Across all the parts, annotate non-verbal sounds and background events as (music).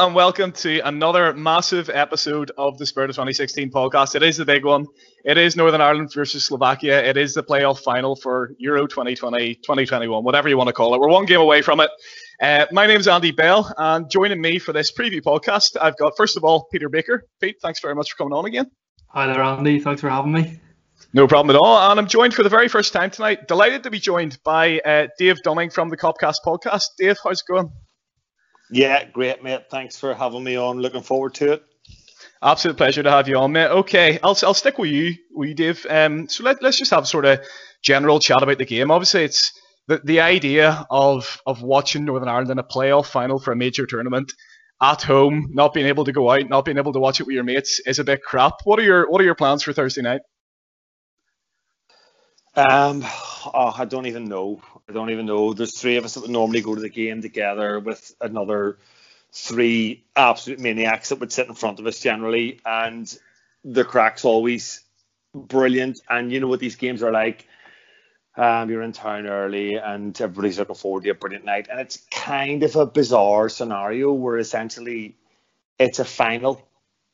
and welcome to another massive episode of the Spirit of 2016 podcast. It is the big one. It is Northern Ireland versus Slovakia. It is the playoff final for Euro 2020, 2021, whatever you want to call it. We're one game away from it. Uh, my name is Andy Bell, and joining me for this preview podcast, I've got, first of all, Peter Baker. Pete, thanks very much for coming on again. Hi there, Andy. Thanks for having me. No problem at all. And I'm joined for the very first time tonight. Delighted to be joined by uh, Dave Dunning from the Copcast podcast. Dave, how's it going? Yeah, great, mate. Thanks for having me on. Looking forward to it. Absolute pleasure to have you on, mate. Okay, I'll, I'll stick with you, with you Dave. Um, so let, let's just have sort of general chat about the game. Obviously, it's the, the idea of of watching Northern Ireland in a playoff final for a major tournament at home, not being able to go out, not being able to watch it with your mates is a bit crap. What are your what are your plans for Thursday night? Um, oh, I don't even know. I don't even know. There's three of us that would normally go to the game together with another three absolute maniacs that would sit in front of us generally, and the crack's always brilliant. And you know what these games are like. Um, you're in town early, and everybody's looking forward to a brilliant night. And it's kind of a bizarre scenario where essentially it's a final.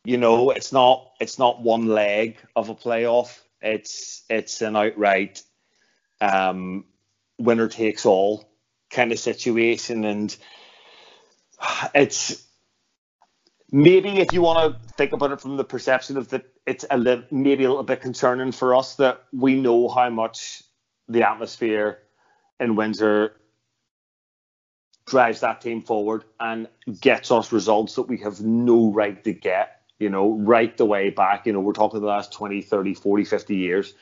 You know, it's not it's not one leg of a playoff it's it's an outright um, winner takes all kind of situation, and it's maybe if you want to think about it from the perception of that, it's a li- maybe a little bit concerning for us that we know how much the atmosphere in Windsor drives that team forward and gets us results that we have no right to get you know, right the way back. You know, we're talking the last 20, 30, 40, 50 years.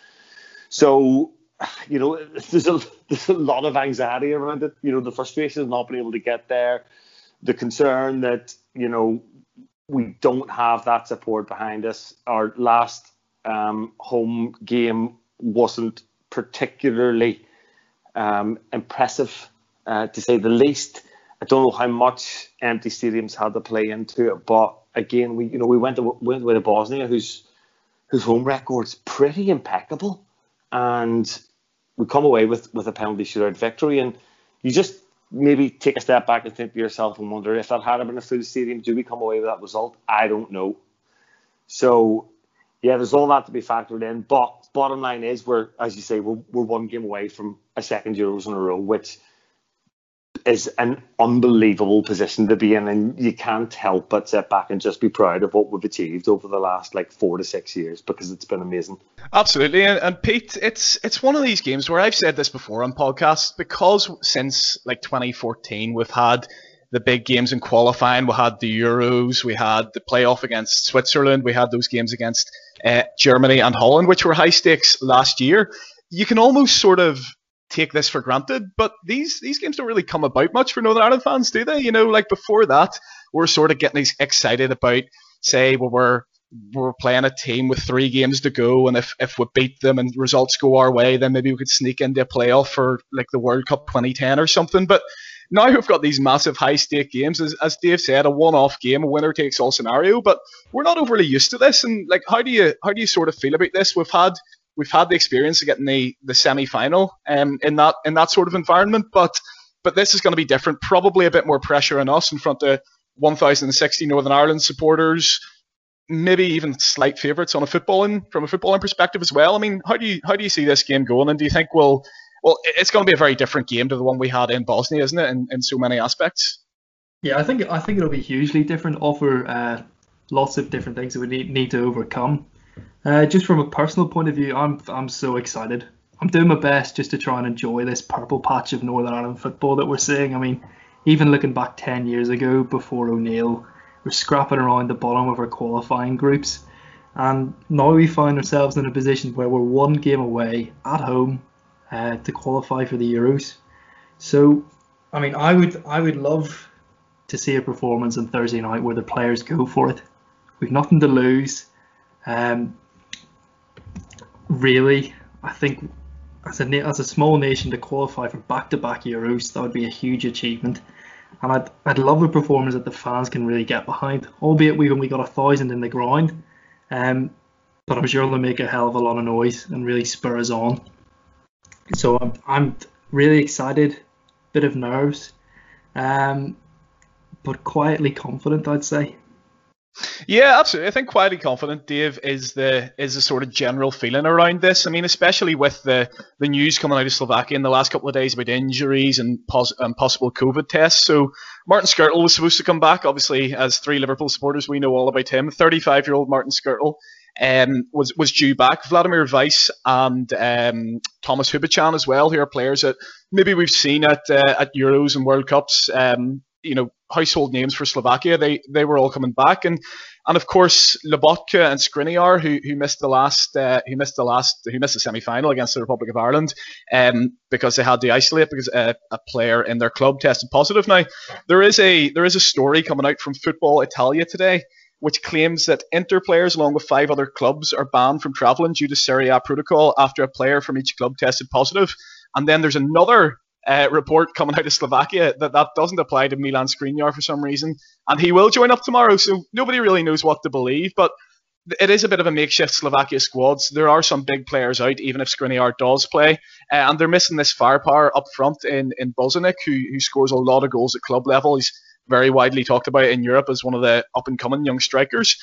So, (sighs) you know, (laughs) there's a, there's a lot of anxiety around it. You know, the frustration of not being able to get there, the concern that, you know, we don't have that support behind us. Our last um, home game wasn't particularly um, impressive, uh, to say the least. I don't know how much empty stadiums had to play into it, but again, we you know we went to went with Bosnia whose whose home record's pretty impeccable, and we come away with with a penalty shootout victory, and you just maybe take a step back and think to yourself and wonder if that had been a full stadium, do we come away with that result? I don't know. So yeah, there's all that to be factored in, but bottom line is we're as you say we're, we're one game away from a second Euros in a row, which is an unbelievable position to be in, and you can't help but sit back and just be proud of what we've achieved over the last like four to six years because it's been amazing. Absolutely, and, and Pete, it's it's one of these games where I've said this before on podcasts because since like 2014 we've had the big games in qualifying. We had the Euros, we had the playoff against Switzerland, we had those games against uh, Germany and Holland, which were high stakes last year. You can almost sort of take this for granted. But these these games don't really come about much for Northern Ireland fans, do they? You know, like before that, we're sort of getting excited about, say, well, we're we're playing a team with three games to go, and if, if we beat them and results go our way, then maybe we could sneak into a playoff for like the World Cup 2010 or something. But now we've got these massive high stake games, as, as Dave said, a one off game, a winner takes all scenario. But we're not overly used to this. And like, how do you how do you sort of feel about this? We've had we've had the experience of getting the the semi final um, in that in that sort of environment, but but this is going to be different. Probably a bit more pressure on us in front of 1,060 Northern Ireland supporters, maybe even slight favourites on a footballing from a footballing perspective as well. I mean, how do you how do you see this game going? And do you think we'll well, it's going to be a very different game to the one we had in Bosnia, isn't it? In, in so many aspects. Yeah, I think I think it'll be hugely different. Offer uh, lots of different things that we need need to overcome. Uh, just from a personal point of view, I'm I'm so excited. I'm doing my best just to try and enjoy this purple patch of Northern Ireland football that we're seeing. I mean, even looking back 10 years ago before O'Neill, we're scrapping around the bottom of our qualifying groups. And now we find ourselves in a position where we're one game away at home uh, to qualify for the Euros. So, I mean, I would I would love to see a performance on Thursday night where the players go for it. We've nothing to lose. Um, really, I think as a as a small nation to qualify for back-to-back Euros, that would be a huge achievement. And I'd I'd love a performance that the fans can really get behind. Albeit we only got a thousand in the ground, um, but I'm sure they'll make a hell of a lot of noise and really spur us on. So I'm I'm really excited, bit of nerves, um, but quietly confident, I'd say. Yeah, absolutely. I think quietly confident, Dave, is the is the sort of general feeling around this. I mean, especially with the, the news coming out of Slovakia in the last couple of days about injuries and, pos- and possible COVID tests. So Martin Skrtel was supposed to come back. Obviously, as three Liverpool supporters, we know all about him. 35 year old Martin Skrtel um, was was due back. Vladimir Weiss and um, Thomas Hubočan as well, who are players that maybe we've seen at uh, at Euros and World Cups. Um, you know household names for Slovakia. They they were all coming back, and and of course Lobotka and Skriniar, who who missed the last uh, who missed the last who missed the semi final against the Republic of Ireland, um, because they had to isolate because a, a player in their club tested positive. Now there is a there is a story coming out from Football Italia today. Which claims that Inter players, along with five other clubs, are banned from travelling due to Serie A protocol after a player from each club tested positive. And then there's another uh, report coming out of Slovakia that that doesn't apply to Milan Skriniar for some reason, and he will join up tomorrow. So nobody really knows what to believe, but it is a bit of a makeshift Slovakia squad. So there are some big players out, even if Skriniar does play, uh, and they're missing this firepower up front in in Boženík, who who scores a lot of goals at club level. He's very widely talked about in Europe as one of the up and coming young strikers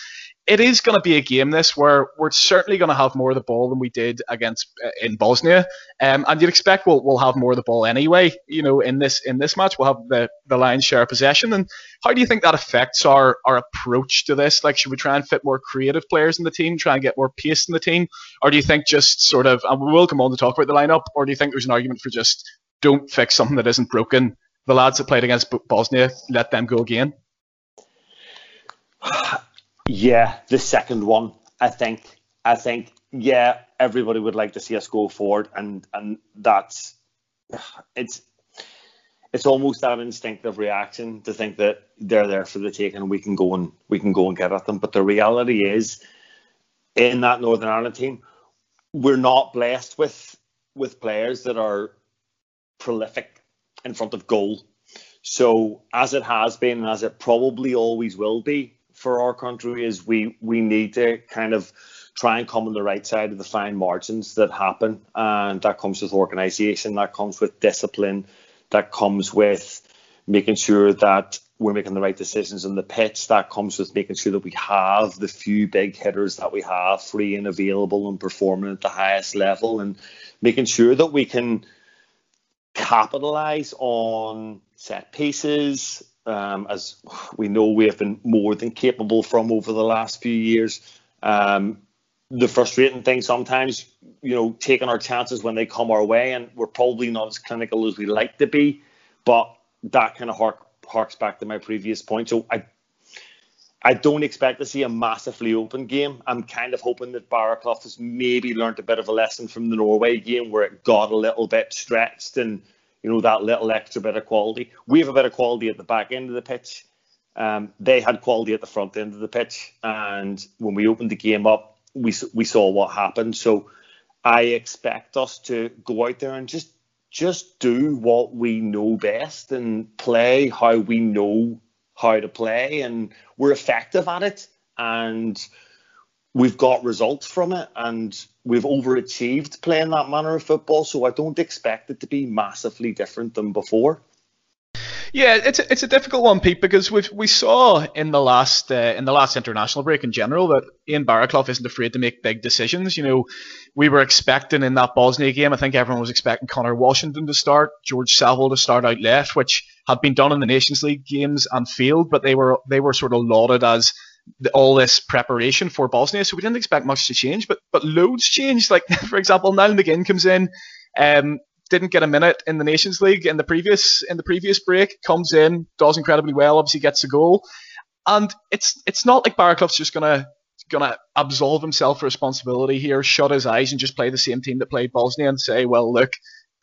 it is going to be a game this where we're certainly going to have more of the ball than we did against uh, in Bosnia, um, and you'd expect we'll, we'll have more of the ball anyway. You know, in this in this match, we'll have the the lion's share of possession. And how do you think that affects our our approach to this? Like, should we try and fit more creative players in the team, try and get more pace in the team, or do you think just sort of, and we will come on to talk about the lineup, or do you think there's an argument for just don't fix something that isn't broken? The lads that played against Bosnia, let them go again. (sighs) (sighs) Yeah, the second one. I think. I think. Yeah, everybody would like to see us go forward, and and that's it's it's almost that instinctive reaction to think that they're there for the take and we can go and we can go and get at them. But the reality is, in that Northern Ireland team, we're not blessed with with players that are prolific in front of goal. So as it has been, and as it probably always will be, for our country is we we need to kind of try and come on the right side of the fine margins that happen, and that comes with organisation, that comes with discipline, that comes with making sure that we're making the right decisions on the pitch. That comes with making sure that we have the few big hitters that we have free and available and performing at the highest level, and making sure that we can capitalize on set pieces, um, as we know we have been more than capable from over the last few years. Um, the frustrating thing sometimes, you know, taking our chances when they come our way, and we're probably not as clinical as we like to be, but that kind of hark, harks back to my previous point. So I, I don't expect to see a massively open game. I'm kind of hoping that Barraclough has maybe learned a bit of a lesson from the Norway game where it got a little bit stretched and you know, that little extra bit of quality. We have a bit of quality at the back end of the pitch. Um, they had quality at the front end of the pitch, and when we opened the game up, we we saw what happened. So I expect us to go out there and just just do what we know best and play how we know how to play, and we're effective at it, and we've got results from it, and we've overachieved playing that manner of football, so I don't expect it to be massively different than before. Yeah, it's a, it's a difficult one, Pete, because we we saw in the last uh, in the last international break in general that Ian Barraclough isn't afraid to make big decisions. You know, we were expecting in that Bosnia game, I think everyone was expecting Conor Washington to start, George Saville to start out left, which had been done in the Nations League games and failed, but they were they were sort of lauded as the, all this preparation for Bosnia, so we didn't expect much to change, but but loads changed. Like (laughs) for example, Niall McGinn comes in, um, didn't get a minute in the Nations League in the previous in the previous break, comes in, does incredibly well, obviously gets a goal, and it's it's not like Barraclough's just gonna gonna absolve himself responsibility here, shut his eyes, and just play the same team that played Bosnia and say, well, look,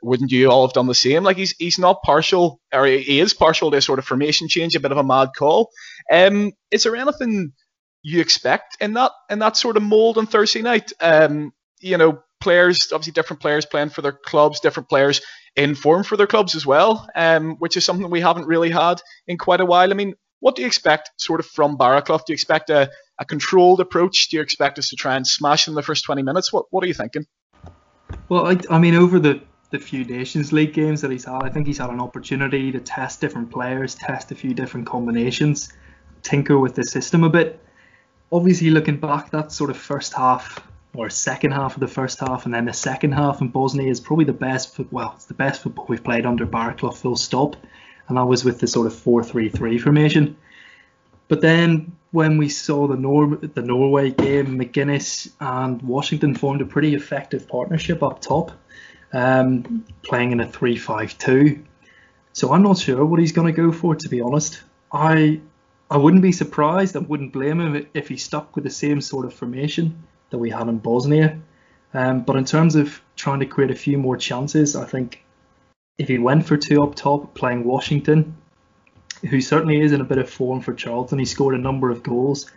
wouldn't you all have done the same? Like he's he's not partial, or he is partial to a sort of formation change, a bit of a mad call. Um, is there anything you expect in that in that sort of mold on Thursday night? Um, you know, players obviously different players playing for their clubs, different players in form for their clubs as well, um, which is something we haven't really had in quite a while. I mean, what do you expect sort of from Barraclough? Do you expect a, a controlled approach? Do you expect us to try and smash in the first 20 minutes? What what are you thinking? Well, I, I mean, over the the few Nations League games that he's had. I think he's had an opportunity to test different players, test a few different combinations, tinker with the system a bit. Obviously, looking back, that sort of first half or second half of the first half, and then the second half in Bosnia is probably the best. Well, it's the best football we've played under Barraclough, full stop, and that was with the sort of four-three-three formation. But then when we saw the Nor- the Norway game, Magennis and Washington formed a pretty effective partnership up top, um, playing in a three-five-two. So I'm not sure what he's going to go for, to be honest. I I wouldn't be surprised. I wouldn't blame him if he stuck with the same sort of formation that we had in Bosnia. Um, but in terms of trying to create a few more chances, I think if he went for two up top, playing Washington, who certainly is in a bit of form for Charlton, he scored a number of goals.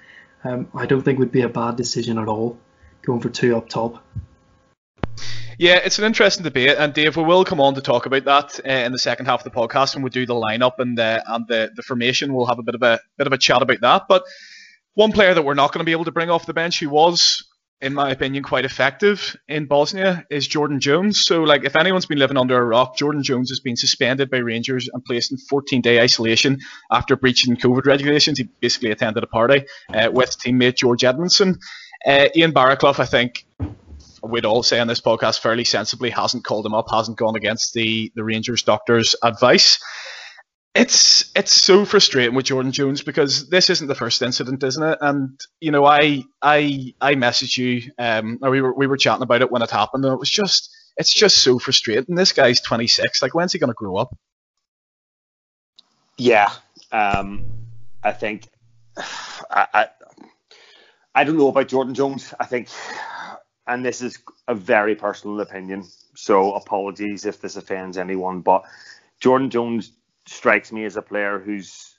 Um, I don't think would be a bad decision at all, going for two up top. Yeah, it's an interesting debate, and Dave, we will come on to talk about that uh, in the second half of the podcast when we do the lineup and the and the, the formation. We'll have a bit of a bit of a chat about that. But one player that we're not going to be able to bring off the bench, who was in my opinion, quite effective in Bosnia is Jordan Jones. So, like, if anyone's been living under a rock, Jordan Jones has been suspended by Rangers and placed in 14 day isolation after breaching COVID regulations. He basically attended a party uh, with teammate George Edmundson. Uh, Ian Barraclough, I think, we'd all say on this podcast fairly sensibly, hasn't called him up, hasn't gone against the, the Rangers doctor's advice it's it's so frustrating with Jordan Jones because this isn't the first incident, isn't it? And you know, I I I messaged you, um, we were we were chatting about it when it happened, and it was just it's just so frustrating. This guy's 26. Like, when's he going to grow up? Yeah, um, I think (sighs) I, I I don't know about Jordan Jones. I think, and this is a very personal opinion, so apologies if this offends anyone, but Jordan Jones strikes me as a player whose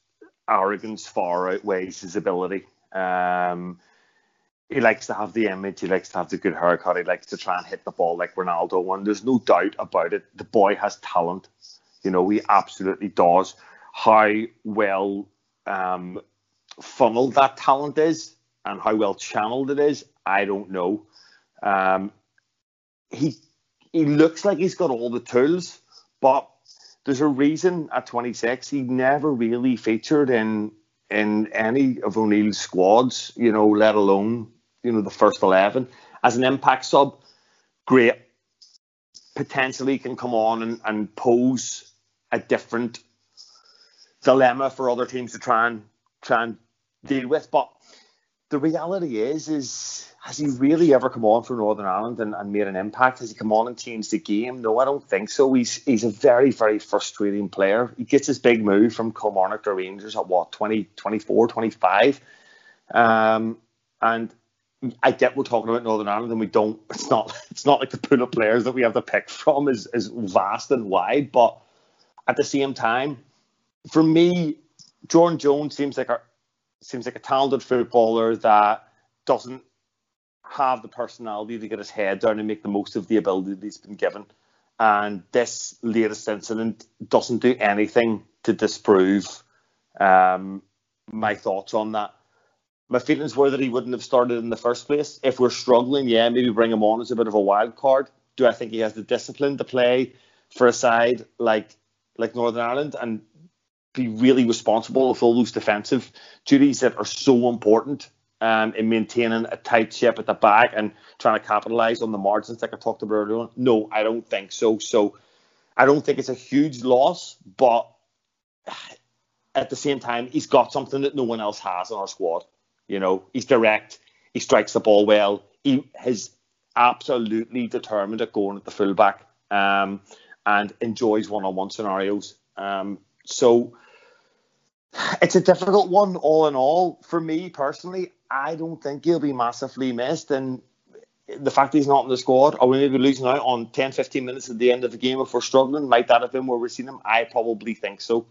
arrogance far outweighs his ability. Um, he likes to have the image, he likes to have the good haircut, he likes to try and hit the ball like Ronaldo. And there's no doubt about it. The boy has talent. You know, he absolutely does. How well um, funneled that talent is and how well channeled it is, I don't know. Um, he he looks like he's got all the tools, but there's a reason at 26 he never really featured in in any of O'Neill's squads, you know, let alone you know the first 11 as an impact sub. Great, potentially can come on and, and pose a different dilemma for other teams to try and try and deal with. But the reality is, is has he really ever come on for Northern Ireland and, and made an impact? Has he come on and changed the game? No, I don't think so. He's he's a very, very frustrating player. He gets his big move from Kilmarnock to Rangers at what, 20, 24, 25? Um, and I get we're talking about Northern Ireland and we don't (laughs) it's not it's not like the pool of players that we have to pick from is, is vast and wide, but at the same time, for me, Jordan Jones seems like a seems like a talented footballer that doesn't have the personality to get his head down and make the most of the ability that he's been given. And this latest incident doesn't do anything to disprove um, my thoughts on that. My feelings were that he wouldn't have started in the first place. If we're struggling, yeah, maybe bring him on as a bit of a wild card. Do I think he has the discipline to play for a side like like Northern Ireland and be really responsible with all those defensive duties that are so important um, in maintaining a tight ship at the back and trying to capitalize on the margins like I talked about earlier. No, I don't think so. So I don't think it's a huge loss, but at the same time, he's got something that no one else has on our squad. You know, he's direct, he strikes the ball well, he is absolutely determined at going at the fullback um, and enjoys one-on-one scenarios. Um, so it's a difficult one, all in all. For me personally, I don't think he'll be massively missed. And the fact he's not in the squad, are we maybe losing out on 10, 15 minutes at the end of the game if we're struggling? Might that have been where we're seeing him? I probably think so.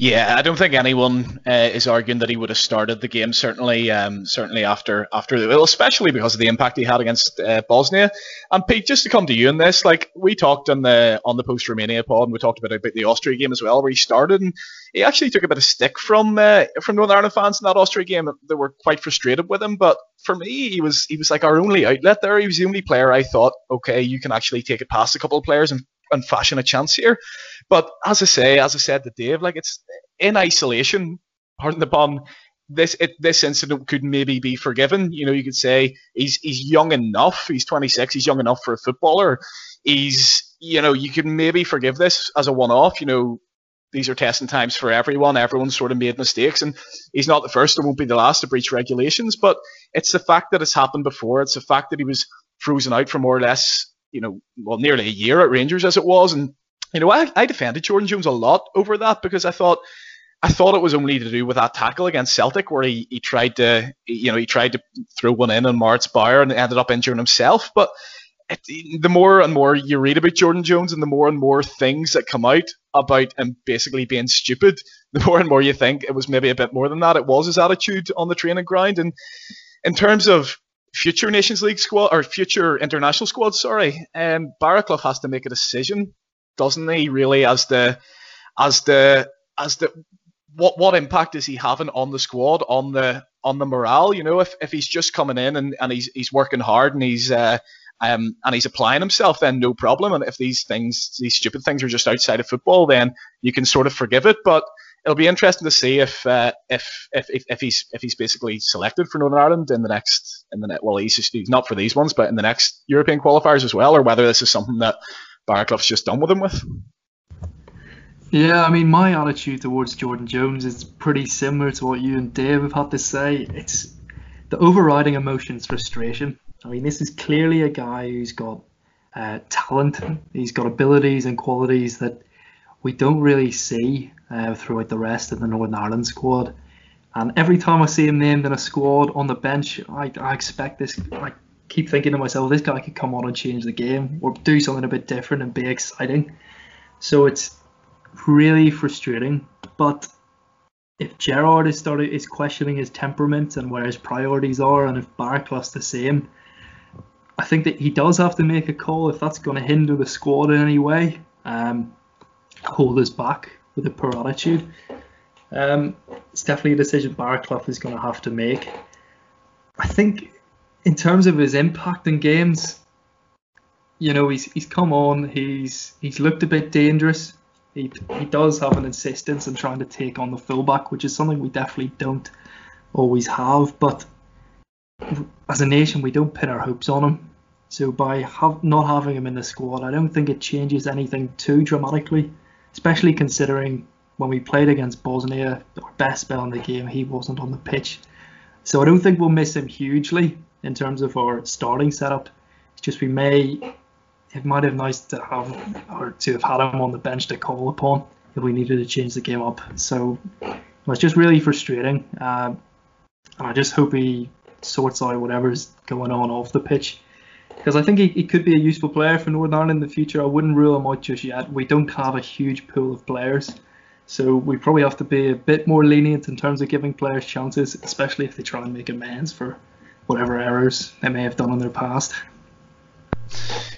Yeah, I don't think anyone uh, is arguing that he would have started the game. Certainly, um, certainly after after the, well, especially because of the impact he had against uh, Bosnia. And Pete, just to come to you in this, like we talked on the on the post Romania pod, and we talked about about the Austria game as well, where he started, and he actually took a bit of stick from uh, from Northern Ireland fans in that Austria game. They were quite frustrated with him, but for me, he was he was like our only outlet there. He was the only player I thought, okay, you can actually take it past a couple of players and and fashion a chance here. But as I say, as I said to Dave, like it's in isolation. Pardon the pun. This it, this incident could maybe be forgiven. You know, you could say he's he's young enough. He's 26. He's young enough for a footballer. He's you know you can maybe forgive this as a one-off. You know, these are testing times for everyone. Everyone's sort of made mistakes, and he's not the first. It won't be the last to breach regulations. But it's the fact that it's happened before. It's the fact that he was frozen out for more or less, you know, well, nearly a year at Rangers as it was, and you know, I, I defended Jordan Jones a lot over that because I thought I thought it was only to do with that tackle against Celtic where he, he tried to you know he tried to throw one in on Moritz Bauer and ended up injuring himself. But it, the more and more you read about Jordan Jones and the more and more things that come out about him basically being stupid, (laughs) the more and more you think it was maybe a bit more than that. It was his attitude on the training ground. And in terms of future Nations League squad or future international squad, sorry, um, Barraclough has to make a decision doesn't he? Really, as the as the as the what what impact is he having on the squad, on the on the morale? You know, if, if he's just coming in and, and he's he's working hard and he's uh, um, and he's applying himself, then no problem. And if these things, these stupid things, are just outside of football, then you can sort of forgive it. But it'll be interesting to see if uh, if, if, if if he's if he's basically selected for Northern Ireland in the next in the. Well, he's, just, he's not for these ones, but in the next European qualifiers as well, or whether this is something that Barraclough's just done with him with. Yeah, I mean, my attitude towards Jordan Jones is pretty similar to what you and Dave have had to say. It's the overriding emotion is frustration. I mean, this is clearly a guy who's got uh, talent. He's got abilities and qualities that we don't really see uh, throughout the rest of the Northern Ireland squad. And every time I see him named in a squad on the bench, I, I expect this. I keep thinking to myself, this guy could come on and change the game or do something a bit different and be exciting. So it's really frustrating. But if Gerrard is started is questioning his temperament and where his priorities are, and if Barraclough's the same, I think that he does have to make a call if that's going to hinder the squad in any way. Um, hold us back with a poor attitude. Um, it's definitely a decision Barraclough is going to have to make. I think in terms of his impact in games, you know, he's he's come on, he's he's looked a bit dangerous. He he does have an insistence in trying to take on the fullback, which is something we definitely don't always have. But as a nation, we don't pin our hopes on him. So by have, not having him in the squad, I don't think it changes anything too dramatically, especially considering when we played against Bosnia, our best spell in the game, he wasn't on the pitch. So I don't think we'll miss him hugely in terms of our starting setup. It's just we may it might have nice to have or to have had him on the bench to call upon if we needed to change the game up. So it's just really frustrating. Uh, and I just hope he sorts out whatever's going on off the pitch. Because I think he, he could be a useful player for Northern Ireland in the future. I wouldn't rule him out just yet. We don't have a huge pool of players. So we probably have to be a bit more lenient in terms of giving players chances, especially if they try and make amends for whatever errors they may have done in their past.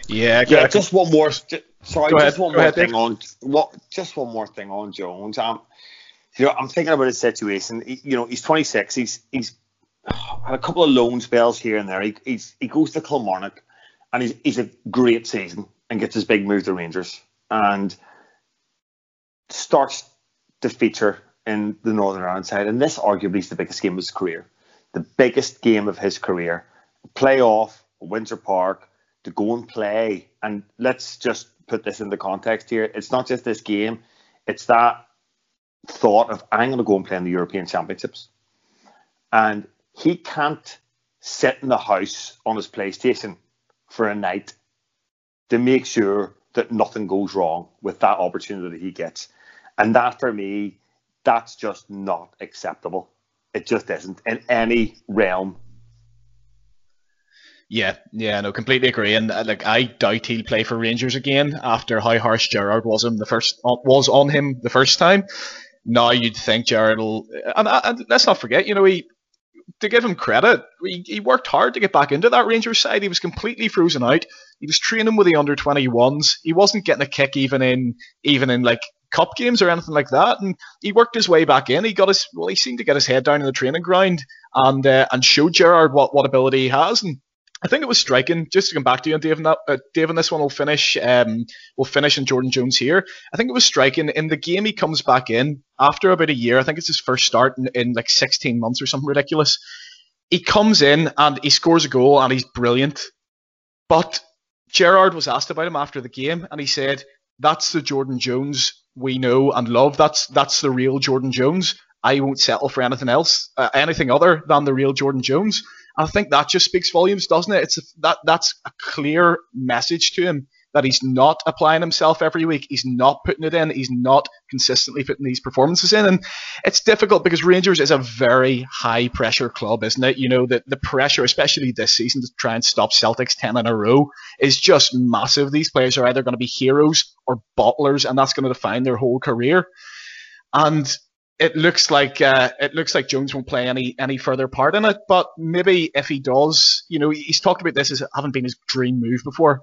Yeah, yeah. Just one more. Just, sorry, just one more ahead, thing Dave. on what. Just one more thing on Jones. Um, you know, I'm thinking about his situation. He, you know, he's 26. He's he's had a couple of loan spells here and there. He he's, he goes to Kilmarnock, and he's he's a great season and gets his big move to Rangers and starts to feature in the Northern Ireland side. And this arguably is the biggest game of his career the biggest game of his career. Playoff, Windsor Park, to go and play. And let's just put this into context here. It's not just this game, it's that thought of I'm going to go and play in the European Championships. And he can't sit in the house on his PlayStation for a night to make sure that nothing goes wrong with that opportunity that he gets. And that for me, that's just not acceptable. It just isn't in any realm. Yeah, yeah, no, completely agree. And uh, like, I doubt he'll play for Rangers again after how harsh Gerrard was him the first was on him the first time. now you'd think Gerrard will. And, and let's not forget, you know, he to give him credit, he, he worked hard to get back into that Rangers side. He was completely frozen out. He was training with the under 21s. He wasn't getting a kick even in even in like cup games or anything like that. And he worked his way back in. He got his well, he seemed to get his head down in the training ground and uh, and showed Gerrard what, what ability he has. And I think it was striking. Just to come back to you, Dave, that, uh, Dave, and this one will finish. Um, we'll finish in Jordan Jones here. I think it was striking in the game. He comes back in after about a year. I think it's his first start in, in like 16 months or something ridiculous. He comes in and he scores a goal and he's brilliant. But Gerrard was asked about him after the game and he said, "That's the Jordan Jones we know and love. That's that's the real Jordan Jones. I won't settle for anything else, uh, anything other than the real Jordan Jones." I think that just speaks volumes, doesn't it? It's a, that that's a clear message to him that he's not applying himself every week. He's not putting it in. He's not consistently putting these performances in. And it's difficult because Rangers is a very high pressure club, isn't it? You know, the, the pressure, especially this season, to try and stop Celtics 10 in a row is just massive. These players are either going to be heroes or bottlers, and that's going to define their whole career. And it looks like uh, it looks like Jones won't play any any further part in it. But maybe if he does, you know, he's talked about this as having been his dream move before.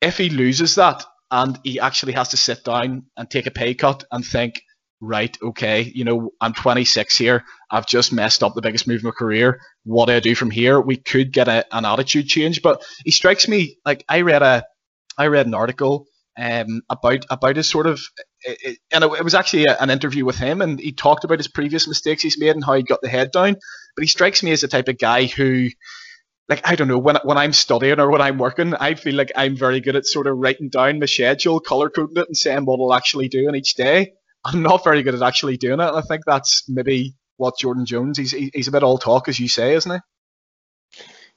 If he loses that and he actually has to sit down and take a pay cut and think, right, okay, you know, I'm 26 here. I've just messed up the biggest move of my career. What do I do from here? We could get a, an attitude change. But he strikes me like I read a I read an article um, about about his sort of it, and it, it was actually a, an interview with him, and he talked about his previous mistakes he's made and how he got the head down. But he strikes me as the type of guy who, like, I don't know, when when I'm studying or when I'm working, I feel like I'm very good at sort of writing down my schedule, color coding it, and saying what I'll actually do in each day. I'm not very good at actually doing it, and I think that's maybe what Jordan Jones. He's he's a bit all talk, as you say, isn't he?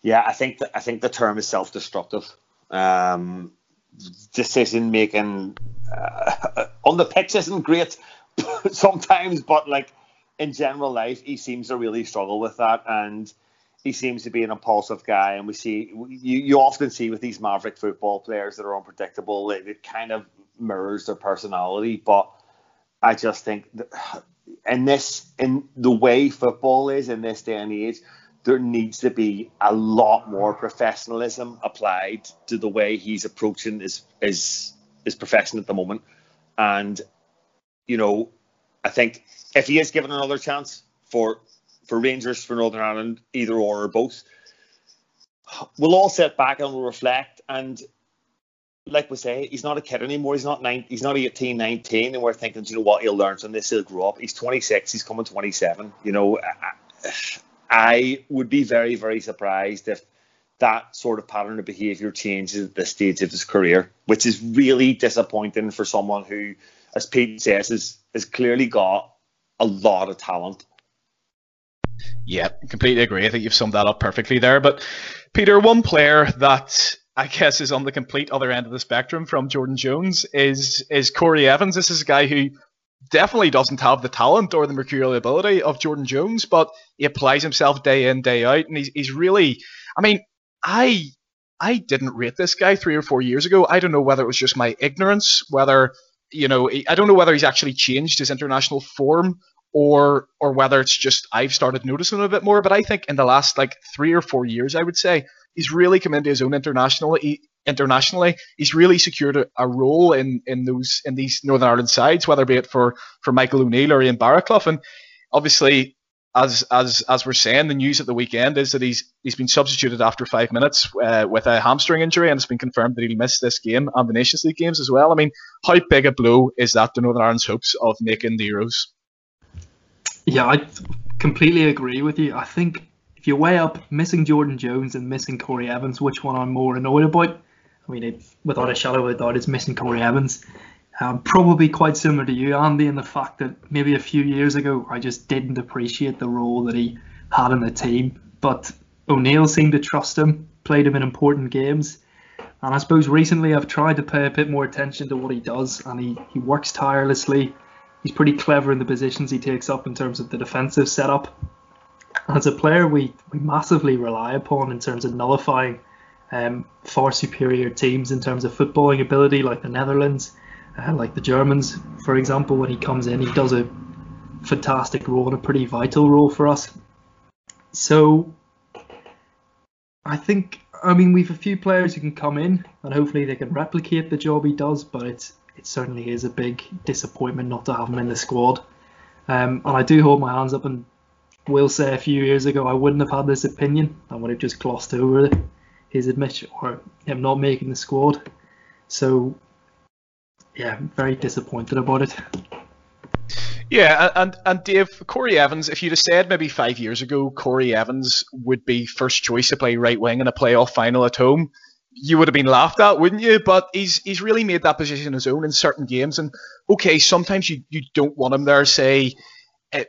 Yeah, I think that, I think the term is self-destructive. Um, decision making uh, (laughs) on the pitch isn't great (laughs) sometimes, but like in general life, he seems to really struggle with that, and he seems to be an impulsive guy. And we see you, you often see with these maverick football players that are unpredictable, it, it kind of mirrors their personality. But I just think (sighs) in this in the way football is in this day and age, there needs to be a lot more professionalism applied to the way he's approaching his his his profession at the moment. And you know, I think if he is given another chance for for Rangers for Northern Ireland, either or or both, we'll all sit back and we'll reflect. And like we say, he's not a kid anymore. He's not nine, he's not 18, 19, and we're thinking, you know what, he'll learn from this. He'll grow up. He's 26. He's coming 27. You know. I, I would be very, very surprised if that sort of pattern of behaviour changes at this stage of his career, which is really disappointing for someone who, as Pete says, has, has clearly got a lot of talent. Yeah, completely agree. I think you've summed that up perfectly there. But Peter, one player that I guess is on the complete other end of the spectrum from Jordan Jones is is Corey Evans. This is a guy who definitely doesn't have the talent or the mercurial ability of Jordan Jones, but he applies himself day in, day out, and he's, he's really. I mean, I I didn't rate this guy three or four years ago. I don't know whether it was just my ignorance, whether you know, I don't know whether he's actually changed his international form or or whether it's just I've started noticing a bit more. But I think in the last like three or four years, I would say he's really come into his own internationally internationally. He's really secured a, a, role in, in those in these Northern Ireland sides, whether be it for, for Michael O'Neill or Ian Barraclough. And obviously, as as as we're saying, the news at the weekend is that he's he's been substituted after five minutes uh, with a hamstring injury, and it's been confirmed that he'll miss this game and the Nations League games as well. I mean, how big a blow is that to Northern Ireland's hopes of making the Euros? Yeah, I completely agree with you. I think if you weigh up missing Jordan Jones and missing Corey Evans, which one I'm more annoyed about? I mean, it, without a shadow of a doubt, it's missing Corey Evans. Um, probably quite similar to you, Andy, in the fact that maybe a few years ago I just didn't appreciate the role that he had in the team. But O'Neill seemed to trust him, played him in important games. And I suppose recently I've tried to pay a bit more attention to what he does, and he, he works tirelessly. He's pretty clever in the positions he takes up in terms of the defensive setup. As a player, we, we massively rely upon in terms of nullifying um, far superior teams in terms of footballing ability, like the Netherlands, uh, like the Germans, for example. When he comes in, he does a fantastic role and a pretty vital role for us. So I think I mean we've a few players who can come in and hopefully they can replicate the job he does, but it's it certainly is a big disappointment not to have him in the squad. Um, and I do hold my hands up and will say a few years ago I wouldn't have had this opinion. I would have just glossed over his admission or him not making the squad. So yeah, very disappointed about it. Yeah, and and Dave Corey Evans, if you'd have said maybe five years ago Corey Evans would be first choice to play right wing in a playoff final at home, you would have been laughed at, wouldn't you? But he's he's really made that position his own in certain games. And okay, sometimes you, you don't want him there, say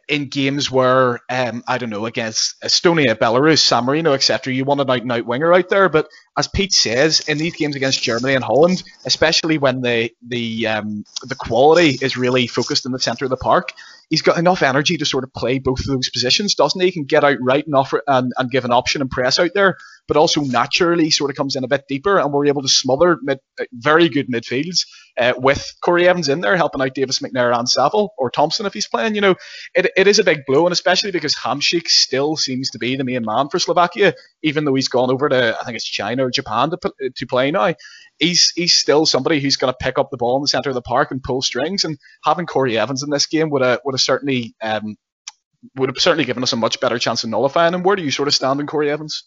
in games where um, I don't know against Estonia, Belarus, San Marino, etc. You want an out and out winger out there, but as Pete says, in these games against Germany and Holland, especially when the the um, the quality is really focused in the centre of the park, he's got enough energy to sort of play both of those positions, doesn't he? He can get out right and offer and, and give an option and press out there, but also naturally sort of comes in a bit deeper, and we're able to smother mid, very good midfields uh, with Corey Evans in there helping out Davis McNair and Saville or Thompson if he's playing. You know, it, it is a big blow, and especially because Hamsik still seems to be the main man for Slovakia, even though he's gone over to I think it's China or Japan to to play now he's he's still somebody who's going to pick up the ball in the centre of the park and pull strings. And having Corey Evans in this game would have would have certainly um, would have certainly given us a much better chance of nullifying him. Where do you sort of stand on Corey Evans?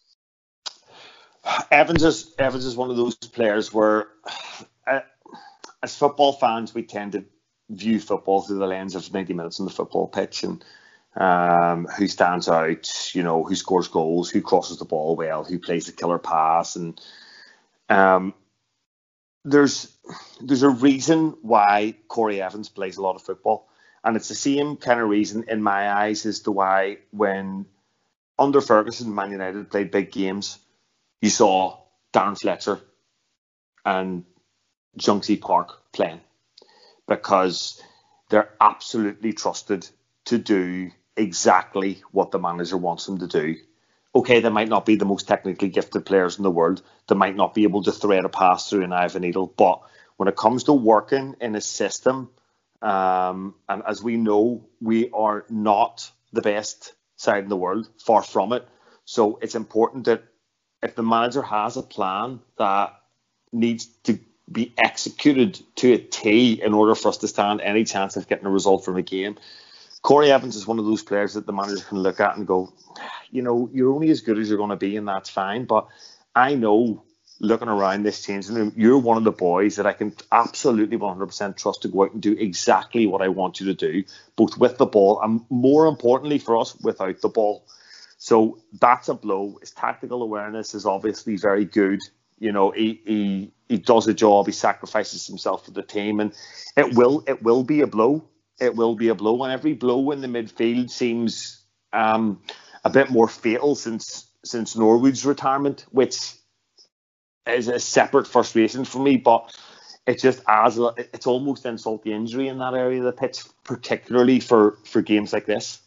Evans is Evans is one of those players where, uh, as football fans, we tend to view football through the lens of 90 minutes on the football pitch and um, who stands out, you know, who scores goals, who crosses the ball well, who plays the killer pass, and um, there's there's a reason why Corey Evans plays a lot of football, and it's the same kind of reason in my eyes as to why when under Ferguson Man United played big games, you saw Darren Fletcher and Ji-sung Park playing because they're absolutely trusted to do exactly what the manager wants them to do okay, they might not be the most technically gifted players in the world. They might not be able to thread a pass through an eye of a needle. But when it comes to working in a system, um, and as we know, we are not the best side in the world, far from it. So it's important that if the manager has a plan that needs to be executed to a T in order for us to stand any chance of getting a result from a game, Corey Evans is one of those players that the manager can look at and go, you know, you're only as good as you're going to be, and that's fine. But I know, looking around this changing room, you're one of the boys that I can absolutely 100% trust to go out and do exactly what I want you to do, both with the ball and more importantly for us, without the ball. So that's a blow. His tactical awareness is obviously very good. You know, he, he he does a job. He sacrifices himself for the team, and it will it will be a blow it will be a blow, and every blow in the midfield seems um, a bit more fatal since since Norwood's retirement, which is a separate frustration for me. But it just adds it's almost insult the injury in that area of the pitch, particularly for for games like this.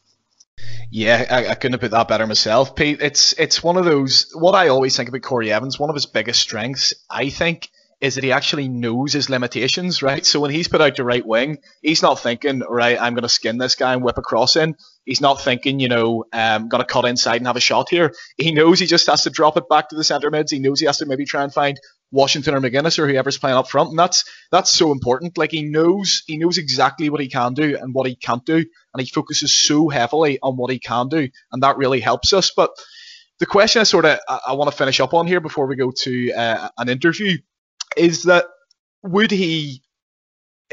Yeah, I, I, couldn't have put that better myself, Pete. It's it's one of those. What I always think about Corey Evans, one of his biggest strengths, I think, is that he actually knows his limitations, right? So when he's put out the right wing, he's not thinking, right, I'm going to skin this guy and whip a cross in. He's not thinking, you know, um, to cut inside and have a shot here. He knows he just has to drop it back to the centre mids. He knows he has to maybe try and find Washington or Magennis or whoever's playing up front, and that's that's so important. Like he knows he knows exactly what he can do and what he can't do, and he focuses so heavily on what he can do, and that really helps us. But the question I sort of I, I want to finish up on here before we go to uh, an interview is that would he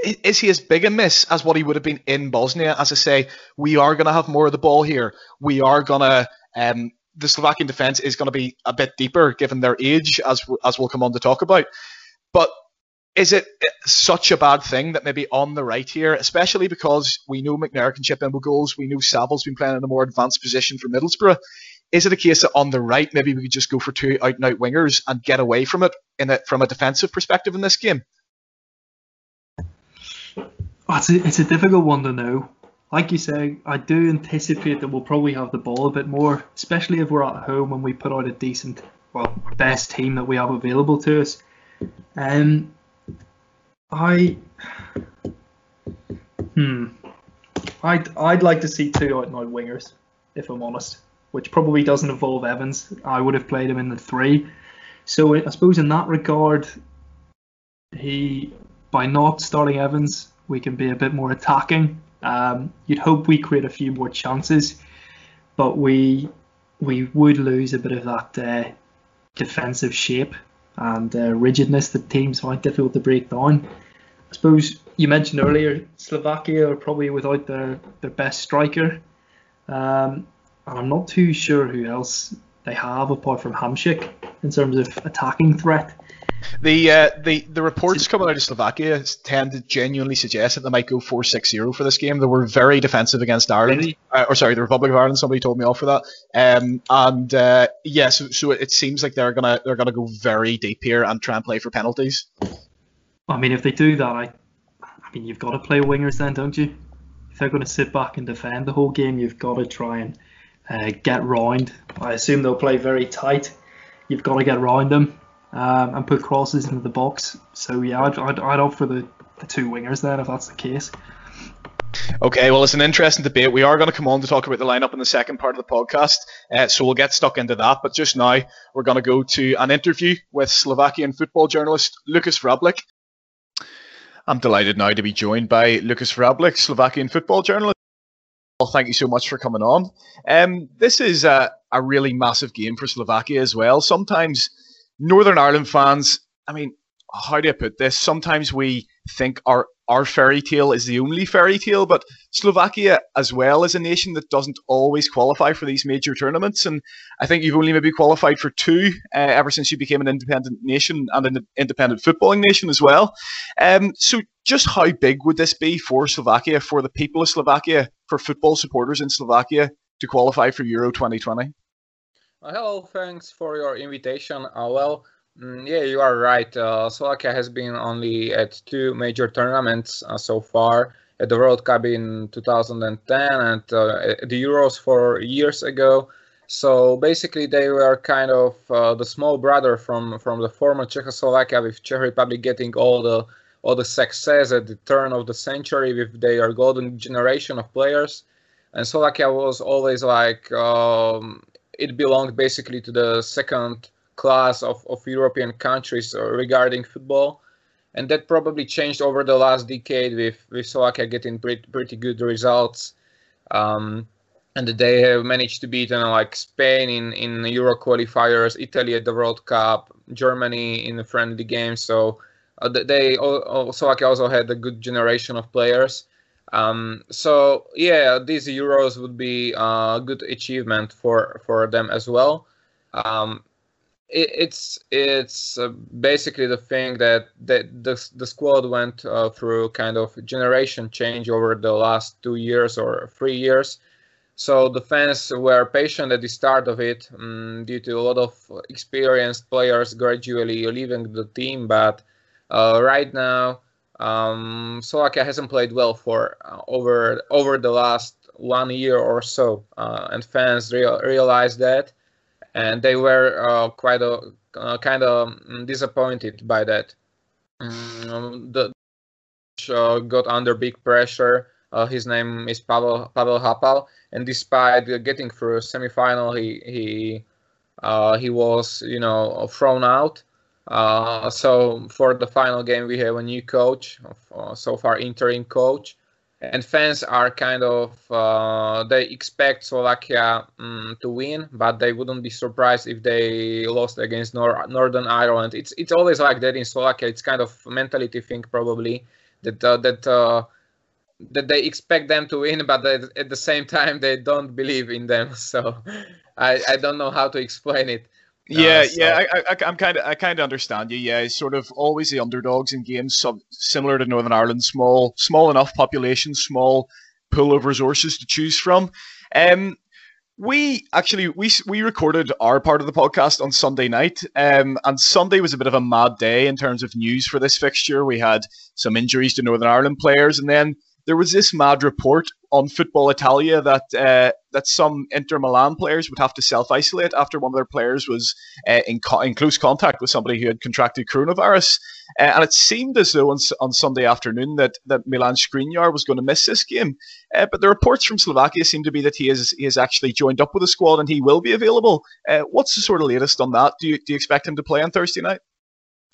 is he as big a miss as what he would have been in Bosnia? As I say, we are going to have more of the ball here. We are going to um, the Slovakian defence is going to be a bit deeper given their age, as as we'll come on to talk about. But is it such a bad thing that maybe on the right here, especially because we know McNair can chip in with goals, we know Saville's been playing in a more advanced position for Middlesbrough. Is it a case that on the right maybe we could just go for two out and out wingers and get away from it in a, from a defensive perspective in this game? Oh, it's, a, it's a difficult one to know. Like you say, I do anticipate that we'll probably have the ball a bit more, especially if we're at home and we put out a decent, well, best team that we have available to us. Um, I, hmm, I'd I'd like to see two out and out wingers, if I'm honest, which probably doesn't involve Evans. I would have played him in the three. So I suppose in that regard, he by not starting Evans, we can be a bit more attacking. Um, you'd hope we create a few more chances, but we we would lose a bit of that uh, defensive shape and uh, rigidness that teams find difficult to break down. I suppose you mentioned earlier Slovakia are probably without their, their best striker. Um, I'm not too sure who else they have apart from Hamšík in terms of attacking threat. The uh, the the reports coming out of Slovakia tend to genuinely suggest that they might go 4-6-0 for this game. They were very defensive against Ireland, Really? uh, or sorry, the Republic of Ireland. Somebody told me off for that. Um, and uh, yeah, so, so it seems like they're gonna they're gonna go very deep here and try and play for penalties. I mean, if they do that, I, I mean, you've got to play wingers then, don't you? If they're going to sit back and defend the whole game, you've got to try and uh, get round. I assume they'll play very tight. You've got to get round them um, and put crosses into the box. So yeah, I'd, I'd, I'd opt for the, the two wingers then if that's the case. Okay, well, it's an interesting debate. We are going to come on to talk about the lineup in the second part of the podcast, uh, so we'll get stuck into that. But just now, we're going to go to an interview with Slovakian football journalist Lukas Vrablik. I'm delighted now to be joined by Lukas Vrablik, Slovakian football journalist. Well, thank you so much for coming on. Um, this is a, a really massive game for Slovakia as well. Sometimes Northern Ireland fans, I mean, how do I put this? Sometimes we think our our fairy tale is the only fairy tale, but Slovakia as well is a nation that doesn't always qualify for these major tournaments, and I think you've only maybe qualified for two uh, ever since you became an independent nation and an independent footballing nation as well. Um, so, just how big would this be for Slovakia, for the people of Slovakia, for football supporters in Slovakia to qualify for Euro 2020? Uh, hello, thanks for your invitation. Uh, well, mm, yeah, you are right. Uh, Slovakia has been only at two major tournaments uh, so far. At the World Cup in 2010 and uh, the Euros four years ago. So basically, they were kind of uh, the small brother from from the former Czechoslovakia, with Czech Republic getting all the all the success at the turn of the century with their golden generation of players. And Slovakia was always like um, it belonged basically to the second class of, of European countries uh, regarding football. And that probably changed over the last decade with, with Slovakia getting pretty, pretty good results. Um, and they have managed to beat you know, like Spain in, in Euro qualifiers, Italy at the World Cup, Germany in the friendly games. So uh, they Slovakia also had a good generation of players. Um, so yeah, these Euros would be a good achievement for for them as well. Um, it, it's it's uh, basically the thing that, that the the squad went uh, through kind of generation change over the last two years or three years. So the fans were patient at the start of it um, due to a lot of experienced players gradually leaving the team, but uh, right now um, Slovakia hasn't played well for uh, over over the last one year or so, uh, and fans real, realized that, and they were uh, quite a, uh, kind of disappointed by that. Um, the uh, got under big pressure. His name is Pavel Pavel Hapal, and despite getting through semifinal, he he he was you know thrown out. Uh, so for the final game, we have a new coach, uh, so far interim coach, and fans are kind of uh, they expect Slovakia um, to win, but they wouldn't be surprised if they lost against Nor- Northern Ireland. It's it's always like that in Slovakia. It's kind of mentality thing probably that uh, that uh, that they expect them to win, but at the same time they don't believe in them. (laughs) So I I don't know how to explain it. Yeah, uh, so. yeah, I, I, I'm kind of, I kind of understand you. Yeah, it's sort of always the underdogs in games, some, similar to Northern Ireland, small, small enough population, small pool of resources to choose from. Um, we actually we we recorded our part of the podcast on Sunday night, um, and Sunday was a bit of a mad day in terms of news for this fixture. We had some injuries to Northern Ireland players, and then there was this mad report on Football Italia that uh, that some Inter Milan players would have to self isolate after one of their players was uh, in, co- in close contact with somebody who had contracted coronavirus. Uh, and it seemed as though on, on Sunday afternoon that, that Milan Skriniar was going to miss this game. Uh, but the reports from Slovakia seem to be that he is he has actually joined up with the squad and he will be available. Uh, what's the sort of latest on that? Do you, do you expect him to play on Thursday night?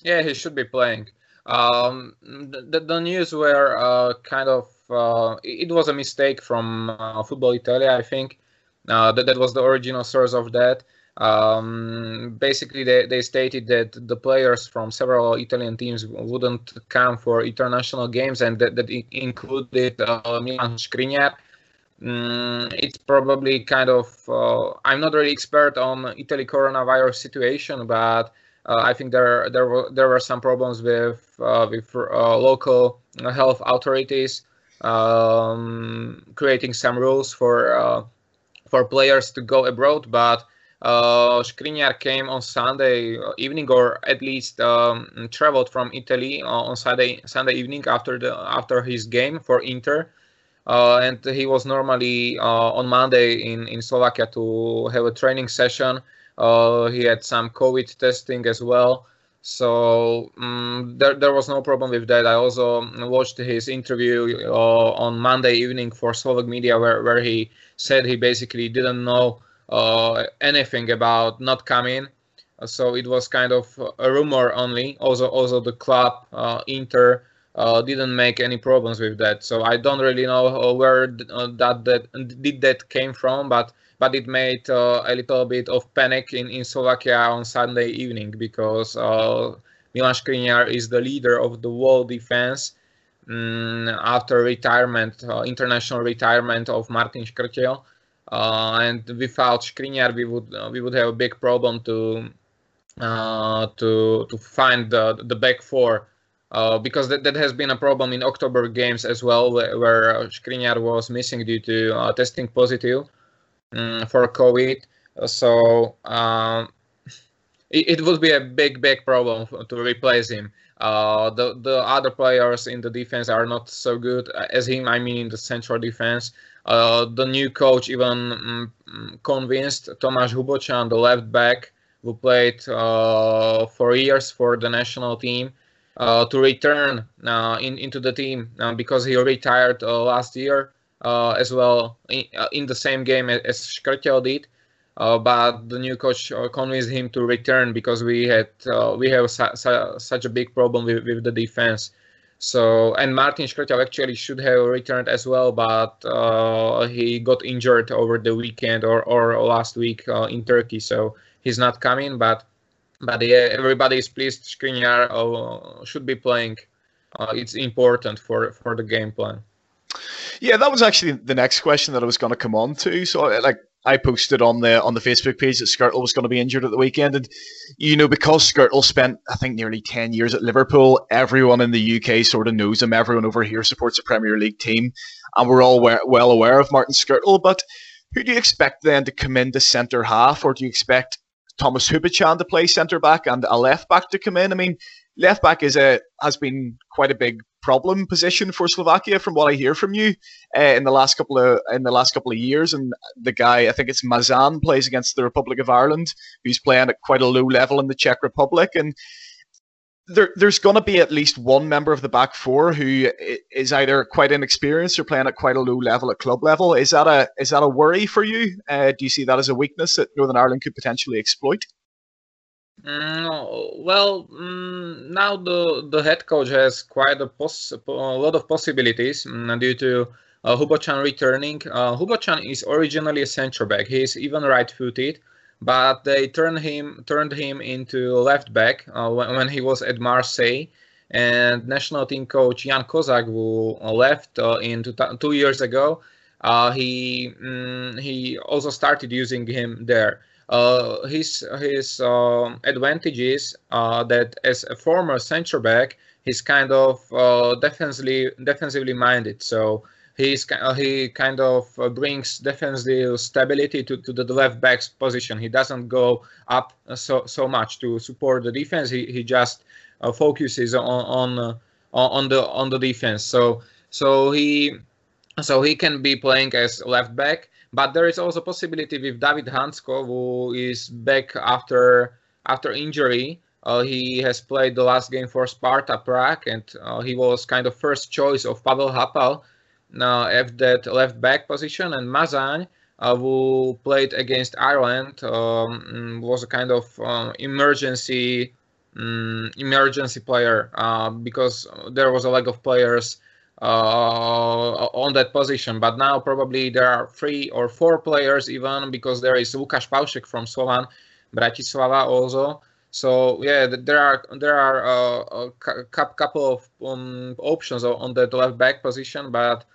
Yeah, he should be playing. Um, the, the news were uh, kind of it was a mistake from uh, Football Italia, I think. Uh, that, that was the original source of that. Um, basically, they, they stated that the players from several Italian teams wouldn't come for international games, and that, that included uh, Milan Skriniar. Mm, it's probably kind of. Uh, I'm not really expert on Italy coronavirus situation, but uh, I think there there were there were some problems with uh, with uh, local health authorities um, creating some rules for uh, for players to go abroad, but uh, Skriniar came on Sunday evening, or at least um, traveled from Italy on Sunday Sunday evening after the after his game for Inter, uh, and he was normally uh, on Monday in in Slovakia to have a training session. Uh, he had some COVID testing as well. So um, there, there was no problem with that. I also watched his interview uh, on Monday evening for Slovak media, where, where he said he basically didn't know uh, anything about not coming. So it was kind of a rumor only. Also, also the club uh, Inter uh, didn't make any problems with that. So I don't really know uh, where uh, that that did that came from, but but it made uh, a little bit of panic in, in Slovakia on Sunday evening because uh, Milan Skriniar is the leader of the wall defense um, after retirement, uh, international retirement of Martin Škrtel. Uh, and without Skriniar, we would uh, we would have a big problem to uh, to to find the the back four. because that, that has been a problem in October games as well, where, where Skriniar was missing due to testing positive um, for COVID. So um, it, it, would be a big, big problem to replace him. Uh, the the other players in the defense are not so good as him. I mean, in the central defense. Uh, the new coach even um, convinced Tomáš Hubočan, the left back, who played uh, for years for the national team, uh, to return uh, in, into the team uh, because he retired last year uh, as well in, uh, in, the same game as Škrtel did. Uh, but the new coach convinced him to return because we had we have su- su- such a big problem with, with the defense. So and Martin Škrtel actually should have returned as well, but uh, he got injured over the weekend or, or last week uh, in Turkey, so he's not coming. But but yeah, everybody is pleased. Skriniar uh, should be playing. it's important for for the game plan. Yeah, that was actually the next question that I was going to come on to. So, like, I posted on the on the Facebook page that Skrtel was going to be injured at the weekend, and you know because Skrtel spent I think nearly ten years at Liverpool, everyone in the UK sort of knows him. Everyone over here supports a Premier League team, and we're all well aware of Martin Skrtel. But who do you expect then to come into centre half, or do you expect Thomas Hubočan to play centre back and a left back to come in? I mean, left back is a has been quite a big problem position for Slovakia, from what I hear from you uh, in the last couple of in the last couple of years. And the guy, I think it's Mazan, plays against the Republic of Ireland, who's playing at quite a low level in the Czech Republic, and there, there's going to be at least one member of the back four who is either quite inexperienced or playing at quite a low level at club level. Is that a is that a worry for you? Uh, do you see that as a weakness that Northern Ireland could potentially exploit? Well, mm, now the the head coach has quite a, poss- a lot of possibilities mm, due to uh, Hubočan returning. Uh, Hubočan is originally a center back. He is even right-footed, but they turned him turned him into left back uh, when, when, he was at Marseille. And national team coach Jan Kozak, who left uh, in two, two years ago, uh, he mm, he also started using him there. Uh, his his um, advantages uh, that as a former centre back, he's kind of uh, defensively defensively minded. So he's uh, he kind of uh, brings defensive stability to, to the left back's position. He doesn't go up so so much to support the defense. He he just focuses on on on the on the defense. So so he so he can be playing as left back. But there is also possibility with David Hancko, who is back after after injury. Uh, he has played the last game for Sparta Prague, and uh, he was kind of first choice of Pavel Hapal uh, at that left back position. And Mazaň, uh, who played against Ireland, um, was a kind of uh, emergency um, emergency player uh, because there was a lack of players on that position. But now probably there are three or four players even because there is Lukáš Pauschek from Slovan Bratislava also. So yeah, there are there are uh, a couple of um, options on the left back position, but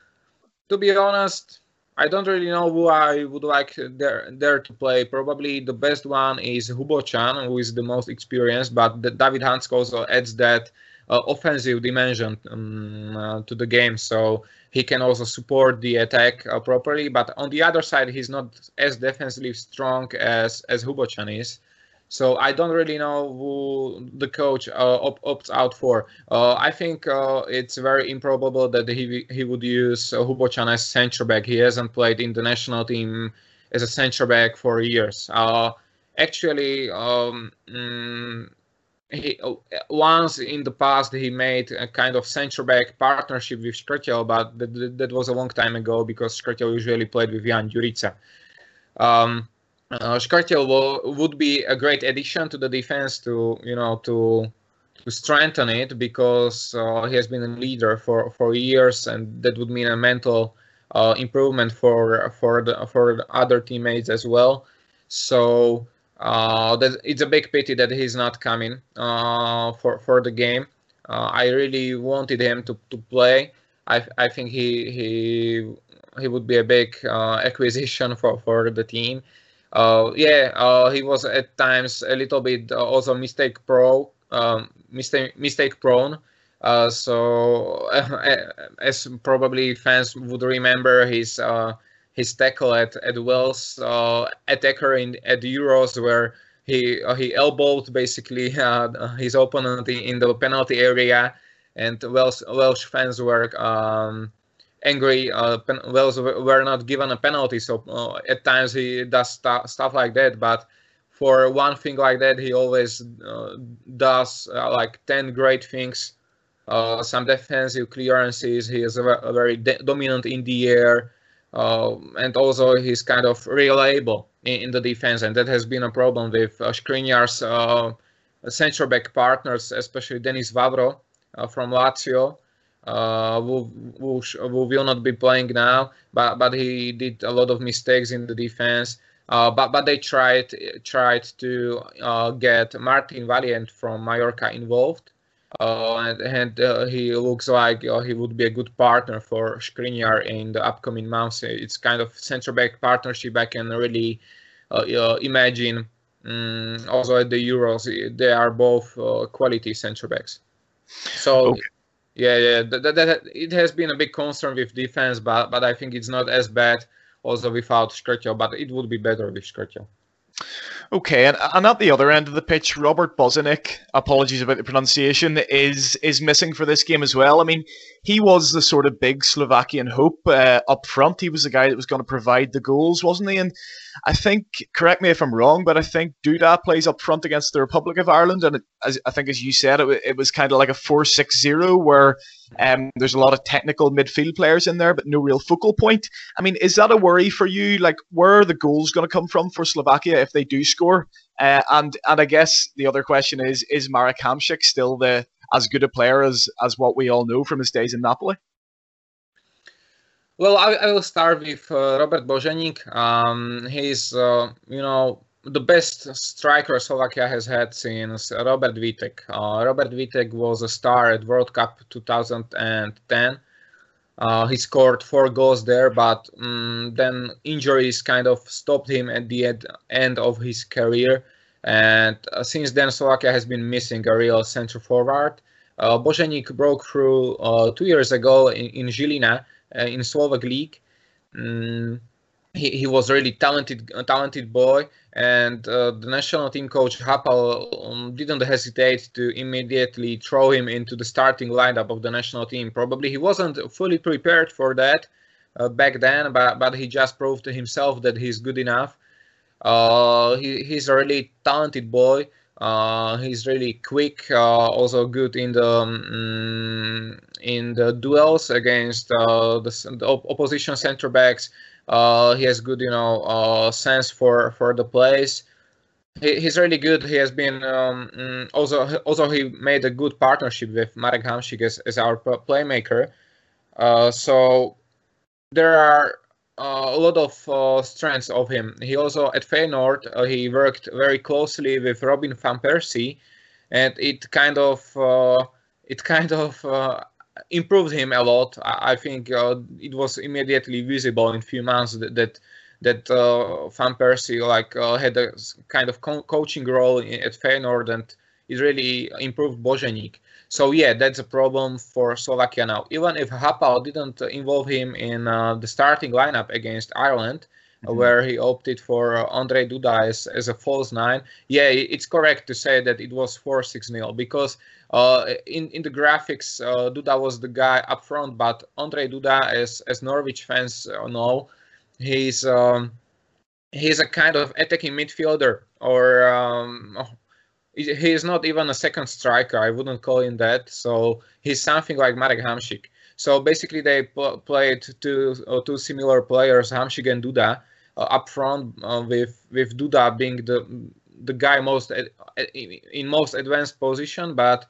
to be honest, I don't really know who I would like there there to play. Probably the best one is Hubočan, who is the most experienced, but the, David Hancko also adds that uh, offensive dimension um, uh, to the game, so he can also support the attack uh, properly. But on the other side, he's not as defensively strong as as Hubočan is. So I don't really know who the coach uh, op- opts out for. Uh, I think uh, it's very improbable that he he would use uh, Hubočan as centre back. He hasn't played in the national team as a centre back for years. Uh, actually, um, mm, he, once in the past he made a kind of centre back partnership with Škrtel, but that, that was a long time ago because Škrtel usually played with Jan Ďurica. Um, uh, would be a great addition to the defense to you know to to strengthen it because uh, he has been a leader for for years and that would mean a mental uh, improvement for for the for the other teammates as well so uh, that it's a big pity that he's not coming uh, for for the game. Uh, I really wanted him to, to play. I, I think he he he would be a big uh, (laughs) acquisition for, for the team. Uh, yeah, uh, he was at times a little bit also mistake pro, um, mistake mistake prone. So (laughs) as probably fans would remember, his his tackle at at Wales uh, attacker in at Euros where he he elbowed basically his opponent in the penalty area, and Welsh Welsh fans were. Um, angry uh, pen- were not given a penalty. So uh, at times he does st- stuff like that. But for one thing like that, he always uh, does uh, like 10 great things. Uh, some defensive clearances. He is a, a very de- dominant in the air. Uh, and also he's kind of reliable in, in, the defense. And that has been a problem with uh, Skriniar's central back partners, especially Denis Vavro from Lazio uh, who, who, who, will not be playing now, but but he did a lot of mistakes in the defense. Uh, but but they tried tried to uh, get Martin Valjent from Mallorca involved, uh, and, and uh, he looks like uh, he would be a good partner for Skriniar in the upcoming months. It's kind of central back partnership I can really imagine. Um, also at the Euros, they are both quality central backs. So. Okay yeah, yeah, that, that, that, it has been a big concern with defense, but but I think it's not as bad also without Škrtel, but it would be better with Škrtel. Okay, and, and at the other end of the pitch, Robert Boženík, apologies about the pronunciation, is is missing for this game as well. I mean, he was the sort of big Slovakian hope uh, up front. He was the guy that was going to provide the goals, wasn't he? And I think, correct me if I'm wrong, but I think Duda plays up front against the Republic of Ireland, and it, as, I think, as you said, it, it was kind of like a four-six-zero where um, there's a lot of technical midfield players in there, but no real focal point. I mean, is that a worry for you? Like, where are the goals going to come from for Slovakia if they do score? Uh, and and I guess the other question is: Is Marek Hamšík still the as good a player as as what we all know from his days in Napoli? Well, I, I will start with uh, Robert Boženík. Um, he's uh, you know the best striker Slovakia has had since Robert Vittek. Uh, Robert Vittek was a star at World Cup 2010. Uh, he scored four goals there, but um, then injuries kind of stopped him at the ed- end of his career. And uh, since then, Slovakia has been missing a real centre forward. Uh, broke through uh, two years ago in, in Žilina uh, in Slovak League. Um, he, he was really talented talented boy and the national team coach Hapal um, didn't hesitate to immediately throw him into the starting lineup of the national team. Probably he wasn't fully prepared for that uh, back then, but, but he just proved to himself that he's good enough. Uh, he, he's a really talented boy. Uh, he's really quick, uh, also good in the um, in the duels against uh, the, the opposition center backs. Uh, he has good, you know, uh, sense for for the plays. He, he's really good. He has been um, mm, also also he made a good partnership with Marek Hamšík as, as our playmaker. Uh, so there are a lot of uh, strengths of him. He also at Feyenoord uh, he worked very closely with Robin van Persie, and it kind of it kind (laughs) of improved him a lot. I, think uh, it was immediately visible in a few months that that, that uh, Van Persie like uh, had a kind of co- coaching role in, at Feyenoord and it really improved Boženík. So yeah, that's a problem for Slovakia now. Even if Hapal didn't involve him in uh, the starting lineup against Ireland, mm-hmm. where he opted for uh, Ondrej Duda as, as a false nine, yeah, it's correct to say that it was 4-6-0 because uh, in in the graphics, uh, Duda was the guy up front, but Ondrej Duda, as as Norwich fans uh, know, he's um, he's a kind of attacking midfielder, or um, he is not even a second striker. I wouldn't call him that. So he's something like Marek Hamšík. So basically, they pl- played two uh, two similar players, Hamšík and Duda, uh, up front, uh, with with Duda being the the guy most ad- in most advanced position, but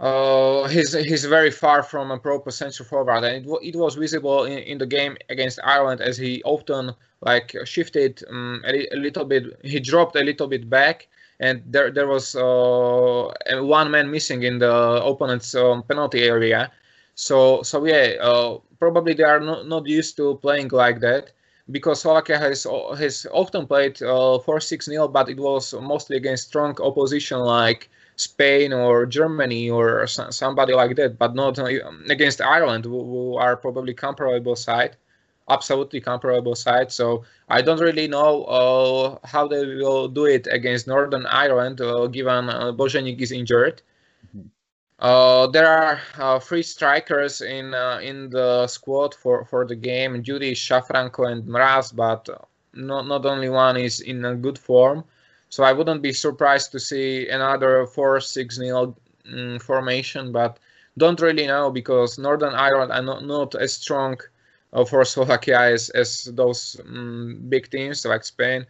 uh, he's he's very far from a proper central forward, and it, it was visible in, in the game against Ireland as he often like shifted um, a, a, little bit. He dropped a little bit back, and there there was uh, one man missing in the opponent's um, penalty area. So so yeah, uh, probably they are not, not used to playing like that because Slovakia has has often played uh, 4-6-0, but it was mostly against strong opposition like Spain or Germany or somebody like that, but not uh, against Ireland, who, are probably comparable side, absolutely comparable side. So I don't really know uh, how they will do it against Northern Ireland, uh, given uh, is injured. Mm-hmm. Uh, there are uh, three strikers in uh, in the squad for, for the game: Judy, Šafranko, and Mraz. But not not only one is in a good form. So I wouldn't be surprised to see another four-six nil mm, formation, but don't really know because Northern Ireland are not, not as strong uh, for Slovakia as, as those um, big teams like Spain.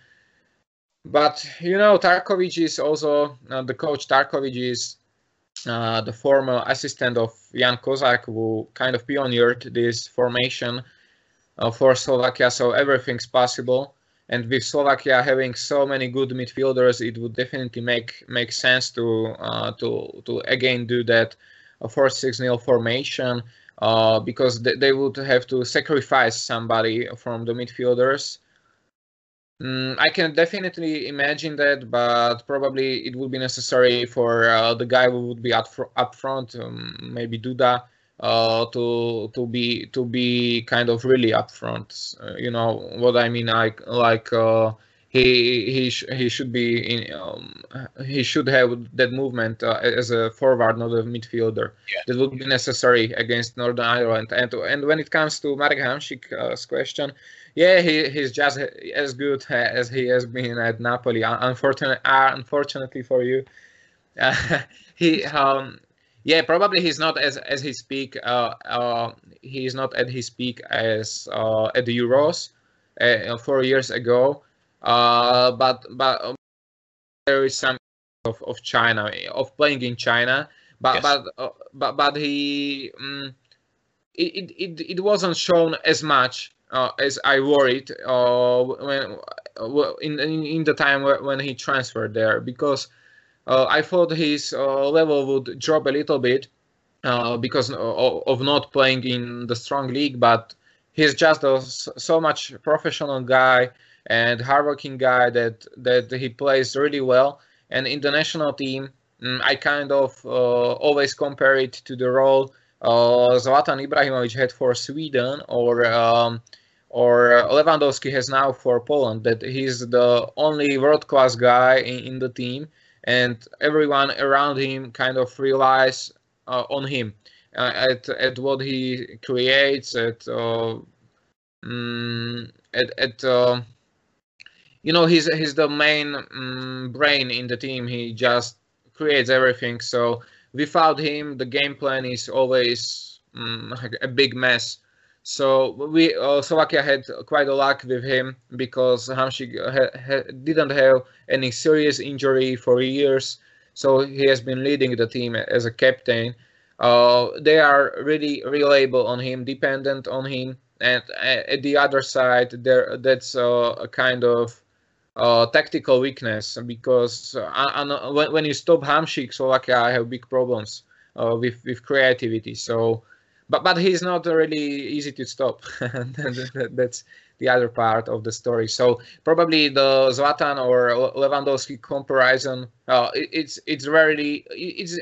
But you know, Tarkovic is also uh, the coach. Tarkovic is uh, the former assistant of Jan Kozak, who kind of pioneered this formation uh, for Slovakia. So everything's possible and with Slovakia having so many good midfielders, it would definitely make make sense to uh, to to again do that four six nil formation uh, because they, they would have to sacrifice somebody from the midfielders. Mm, I can definitely imagine that, but probably it would be necessary for uh, the guy who would be up, fr- up front, um, maybe Duda, uh, to to be to be kind of really upfront. Uh, you know what I mean? Like like uh, he he sh- he should be in um, he should have that movement uh, as a forward, not a midfielder. Yeah. That would be necessary against Northern Ireland. And and when it comes to Marek Hamšík's question, yeah, he, he's just as good as he has been at Napoli. Unfortunately, uh, unfortunately for you, (laughs) he um yeah, probably he's not as as his peak. Uh, uh, he's not at his peak as uh, at the Euros uh, four years ago. Uh, but but um, there is some of, of China of playing in China. But yes. but uh, but but he um, it, it it wasn't shown as much uh, as I worried uh, when in, in in the time when he transferred there because uh, I thought his uh, level would drop a little bit uh, because of not playing in the strong league, but he's just a so much professional guy and hardworking guy that that he plays really well. And in the national team, mm, I kind of uh, always compare it to the role uh, Zlatan Ibrahimovic had for Sweden or um, or Lewandowski has now for Poland that he's the only world class guy in, in, the team, and everyone around him kind of relies uh, on him uh, at at what he creates at um, at at uh, you know he's he's the main um, brain in the team. He just creates everything. So without him, the game plan is always um, a big mess. So we uh, Slovakia had quite a luck with him because Hamšík ha- ha- didn't have any serious injury for years. So he has been leading the team as a captain. Uh, they are really reliable on him, dependent on him, and at the other side, there that's uh, a kind of uh, tactical weakness because uh, when, when you stop Hamšík, Slovakia I have big problems uh, with with creativity. So but but he's not really easy to stop. (laughs) That's the other part of the story. So probably the Zlatan or Lewandowski comparison, uh, it's it's really it's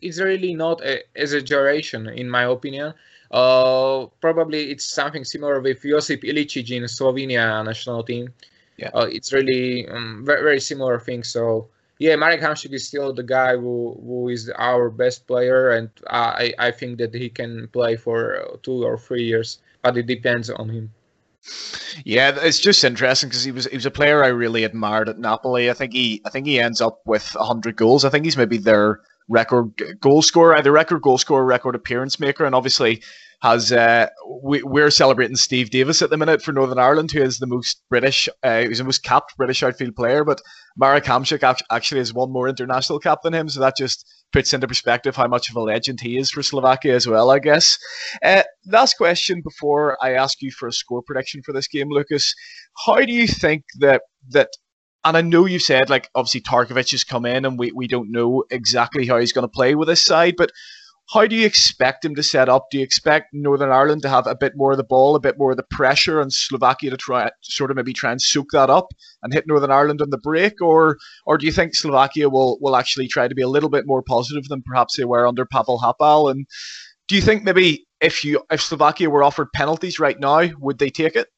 it's really not a exaggeration in my opinion. Uh, probably it's something similar with Josip Ilicic in Slovenia national team. Yeah, uh, it's really um, very very similar thing. So yeah, Marek Hamšík is still the guy who, who is our best player, and I, I think that he can play for two or three years, but it depends on him. Yeah, it's just interesting because he was he was a player I really admired at Napoli. I think he I think he ends up with hundred goals. I think he's maybe their record goal scorer, either record goal scorer, record appearance maker, and obviously has uh, we, we're celebrating Steve Davis at the minute for Northern Ireland, who is the most British, uh, he's the most capped British outfield player. But Marek Hamšík actually has one more international cap than him, so that just puts into perspective how much of a legend he is for Slovakia as well, I guess. Uh, last question before I ask you for a score prediction for this game, Lucas. How do you think that that and I know you said like obviously Tarkovic has come in and we, we don't know exactly how he's going to play with this side, but how do you expect him to set up? Do you expect Northern Ireland to have a bit more of the ball, a bit more of the pressure, and Slovakia to try sort of maybe try and soak that up and hit Northern Ireland on the break, or or do you think Slovakia will will actually try to be a little bit more positive than perhaps they were under Pavel Hapal? And do you think maybe if you if Slovakia were offered penalties right now, would they take it?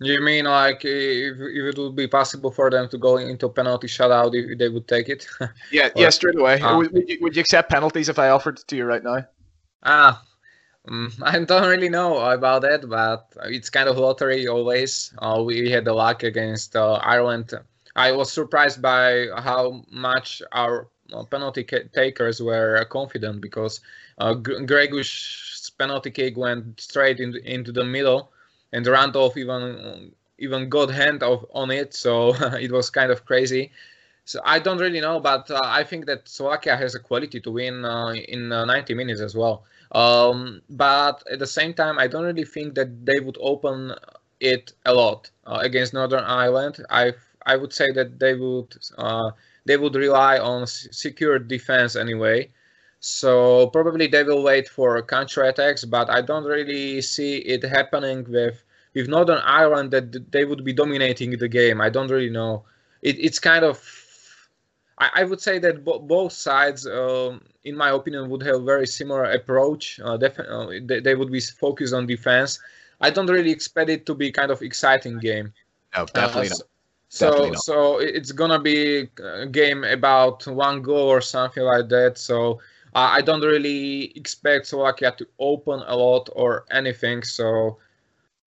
You mean like if, if, it would be possible for them to go into penalty shutout if they would take it? (laughs) yeah, or, yeah, straight away. Uh, would, would, you, would, you, accept penalties if I offered it to you right now? Ah, um, (laughs) I don't really know about that, but it's kind of lottery always. Uh, we had the luck against uh, Ireland. I was surprised by how much our uh, penalty takers were confident because uh, penalty kick went straight in, into the middle and Randolph even even got hand of on it, so (laughs) it was kind of crazy. So I don't really know, but uh, I think that Slovakia has a quality to win uh, in uh, 90 minutes as well. Um, but at the same time, I don't really think that they would open it a lot uh, against Northern Ireland. I I would say that they would uh, they would rely on secure defense anyway. So probably they will wait for counter attacks, but I don't really see it happening with with Northern Ireland that they would be dominating the game. I don't really know. It, it's kind of I, I would say that bo- both sides, um, in my opinion, would have very similar approach. Uh, def- uh, they, they, would be focused on defense. I don't really expect it to be kind of exciting game. No, definitely uh, not. So, so it's gonna be a game about one goal or something like that. So uh, I don't really expect Slovakia to open a lot or anything. So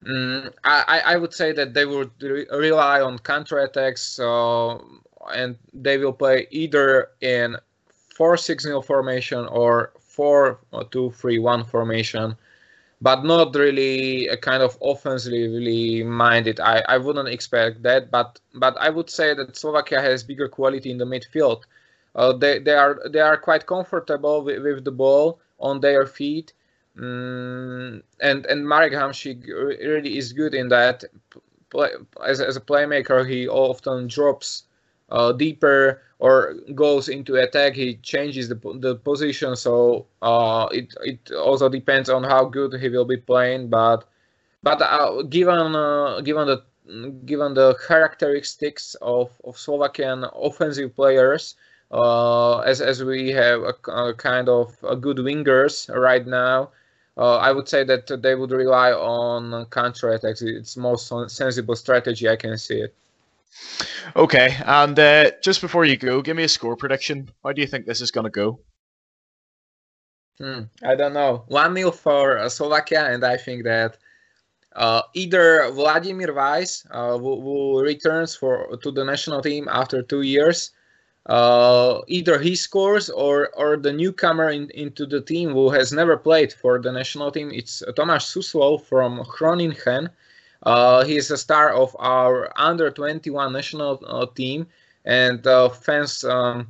um, I, I would say that they would re- rely on counterattacks uh, and they will play either in 4 6 0 formation or 4 2 3 1 formation, but not really a kind of offensively minded. I, I wouldn't expect that, but but I would say that Slovakia has bigger quality in the midfield. Uh, they they are they are quite comfortable with, with the ball on their feet, mm, and and Marek Hamšík really is good in that. Play, as as a playmaker, he often drops uh, deeper or goes into attack. He changes the the position, so uh, it it also depends on how good he will be playing. But but uh, given uh, given the given the characteristics of, of Slovakian offensive players, uh, as as we have a, a, kind of a good wingers right now. uh, I would say that they would rely on counter attacks. It's most sensible strategy. I can see it. Okay, and uh, just before you go, give me a score prediction. How do you think this is going to go? Hmm, I don't know. 1 0 for uh, Slovakia, and I think that uh, either Vladimir Weiss, uh, who, who, returns for to the national team after two years, uh, either he scores or or the newcomer in, into the team who has never played for the national team. It's Tomáš Suslov from Groningen. Uh, he is a star of our under 21 national uh, team, and uh, fans um,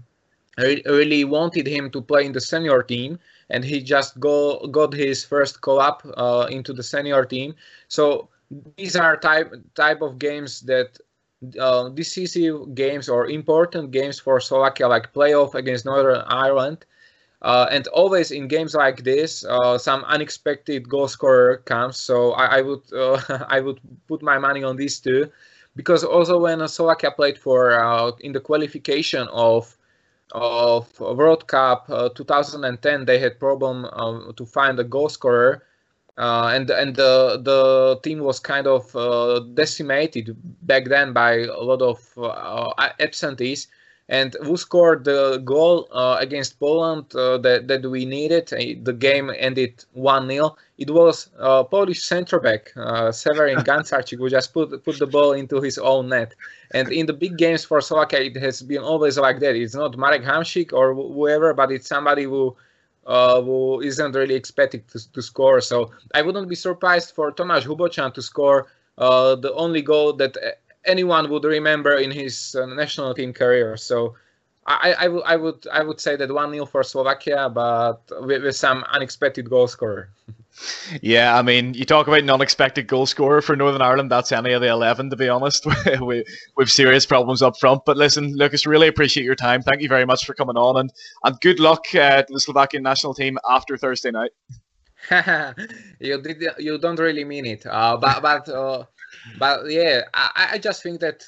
re- really wanted him to play in the senior team. And he just go got his first call up uh, into the senior team. So these are type type of games that uh, decisive games or important games for Slovakia, like playoff against Northern Ireland. Uh, and always in games like this, uh, some unexpected goal scorer comes. So I, I would uh, (laughs) I would put my money on these two, because also when Slovakia played for uh, in the qualification of of World Cup uh, 2010, they had problem to find a goal scorer uh, and and the the team was kind of uh, decimated back then by a lot of uh, absentees. And who scored the goal uh, against Poland uh, that, that we needed? The game ended 1 0. It was Polish centre back, Severin (laughs) Gancarczyk, who just put, put the ball into his own net. And in the big games for Slovakia, it has been always like that. It's not Marek Hamšík or whoever, but it's somebody who uh, who isn't really expected to, to, score. So I wouldn't be surprised for Tomáš Hubočan to score uh, the only goal that anyone would remember in his uh, national team career. So I, I, I, would I would say that one 0 for Slovakia, but with, with some unexpected goal scorer. (laughs) Yeah, I mean, you talk about an unexpected goal scorer for Northern Ireland. That's any of the eleven, to be honest. (laughs) we we've serious problems up front. But listen, Lucas, really appreciate your time. Thank you very much for coming on, and and good luck uh, to the Slovakian national team after Thursday night. (laughs) you did you don't really mean it, uh, but but uh, but yeah, I, I just think that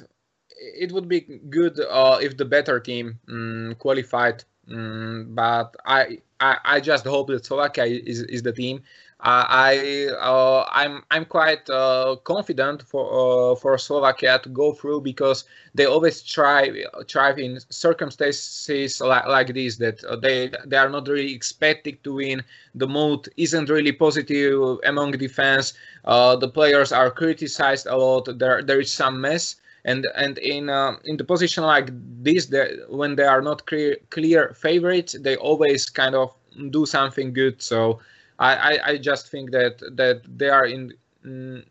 it would be good uh, if the better team um, qualified. Um, but I, I I just hope that Slovakia is, is the team I uh, I'm I'm quite uh, confident for uh, for Slovakia to go through because they always try try in circumstances like, like this that they they are not really expected to win. The mood isn't really positive among defense. Uh, the players are criticized a lot. There there is some mess. And and in uh, in the position like this, when they are not clear clear favorites, they always kind of do something good. So I, I, I just think that that they are in mm,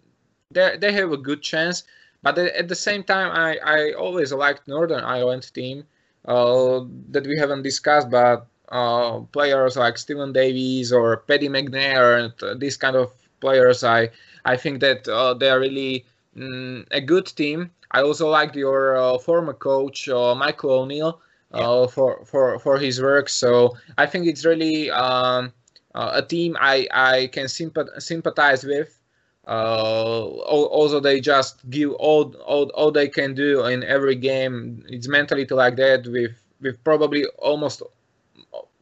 they, they have a good chance but at the same time I, I always liked Northern Ireland team uh, that we haven't discussed but uh, players like Steven Davis or Paddy McNair and these kind of players I I think that uh, they are really mm, a good team I also liked your uh, former coach uh, Michael O'Neill yeah. Uh, for, for for his work so I think it's really um, uh, a team I, I can sympathize with. Uh, also, they just give all, all all they can do in every game. It's mentality like that with with probably almost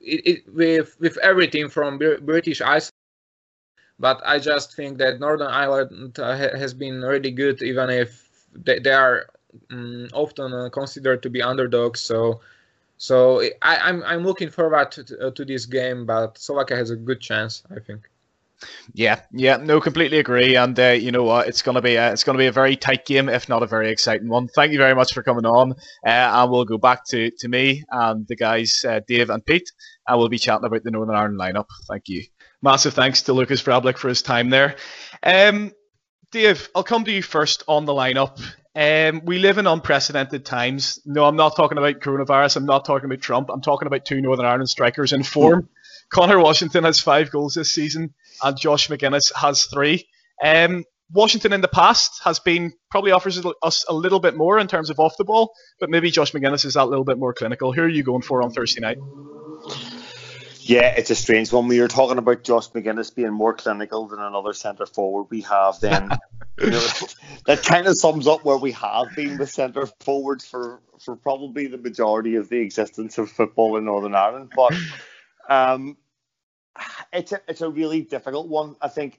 it, it, with with everything from British Iceland. But I just think that Northern Ireland uh, has been really good, even if they, they are um, often uh, considered to be underdogs. So so I, am I'm, I'm looking forward to, uh, to this game, but Slovakia has a good chance, I think. Yeah, yeah, no, completely agree. And uh, you know what, it's gonna be a, it's gonna be a very tight game, if not a very exciting one. Thank you very much for coming on, uh, and we'll go back to, to me and the guys, uh, Dave and Pete, and we'll be chatting about the Northern Ireland lineup. Thank you. Massive thanks to Lucas Vrablik for his time there. Um, Dave, I'll come to you first on the lineup. Um, we live in unprecedented times. No, I'm not talking about coronavirus. I'm not talking about Trump. I'm talking about two Northern Ireland strikers in form. (laughs) Conor Washington has five goals this season, and Josh Magennis has three. Um, Washington in the past has been probably offers us a little bit more in terms of off the ball, but maybe Josh Magennis is that little bit more clinical. Who are you going for on Thursday night? Yeah, it's a strange one. We you're talking about Josh Magennis being more clinical than another centre forward we have, then (laughs) you know, that kind of sums up where we have been with centre forwards for, for probably the majority of the existence of football in Northern Ireland. But um, it's a it's a really difficult one. I think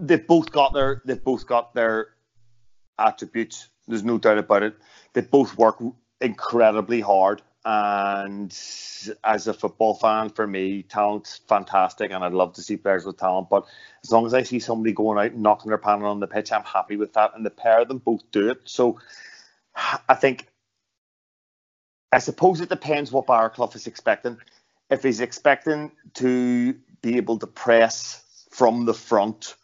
they've both got their they've both got their attributes. There's no doubt about it. They both work incredibly hard. And as a football fan, for me, talent's fantastic, and I'd love to see players with talent. But as long as I see somebody going out and knocking their panel on the pitch, I'm happy with that. And the pair of them both do it. So I think, I suppose it depends what Barraclough is expecting. If he's expecting to be able to press from the front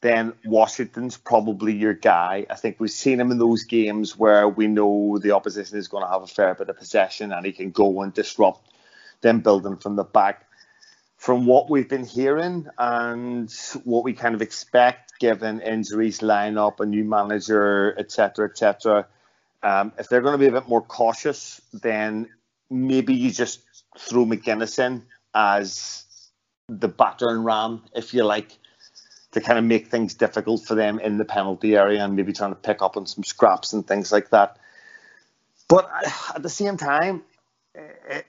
then Washington's probably your guy. I think we've seen him in those games where we know the opposition is going to have a fair bit of possession and he can go and disrupt them building from the back. From what we've been hearing and what we kind of expect, given injuries, lineup, a new manager, etc., etc., um, if they're going to be a bit more cautious, then maybe you just throw Magennis in as the battering ram, if you like to kind of make things difficult for them in the penalty area and maybe trying to pick up on some scraps and things like that. But at the same time, eh,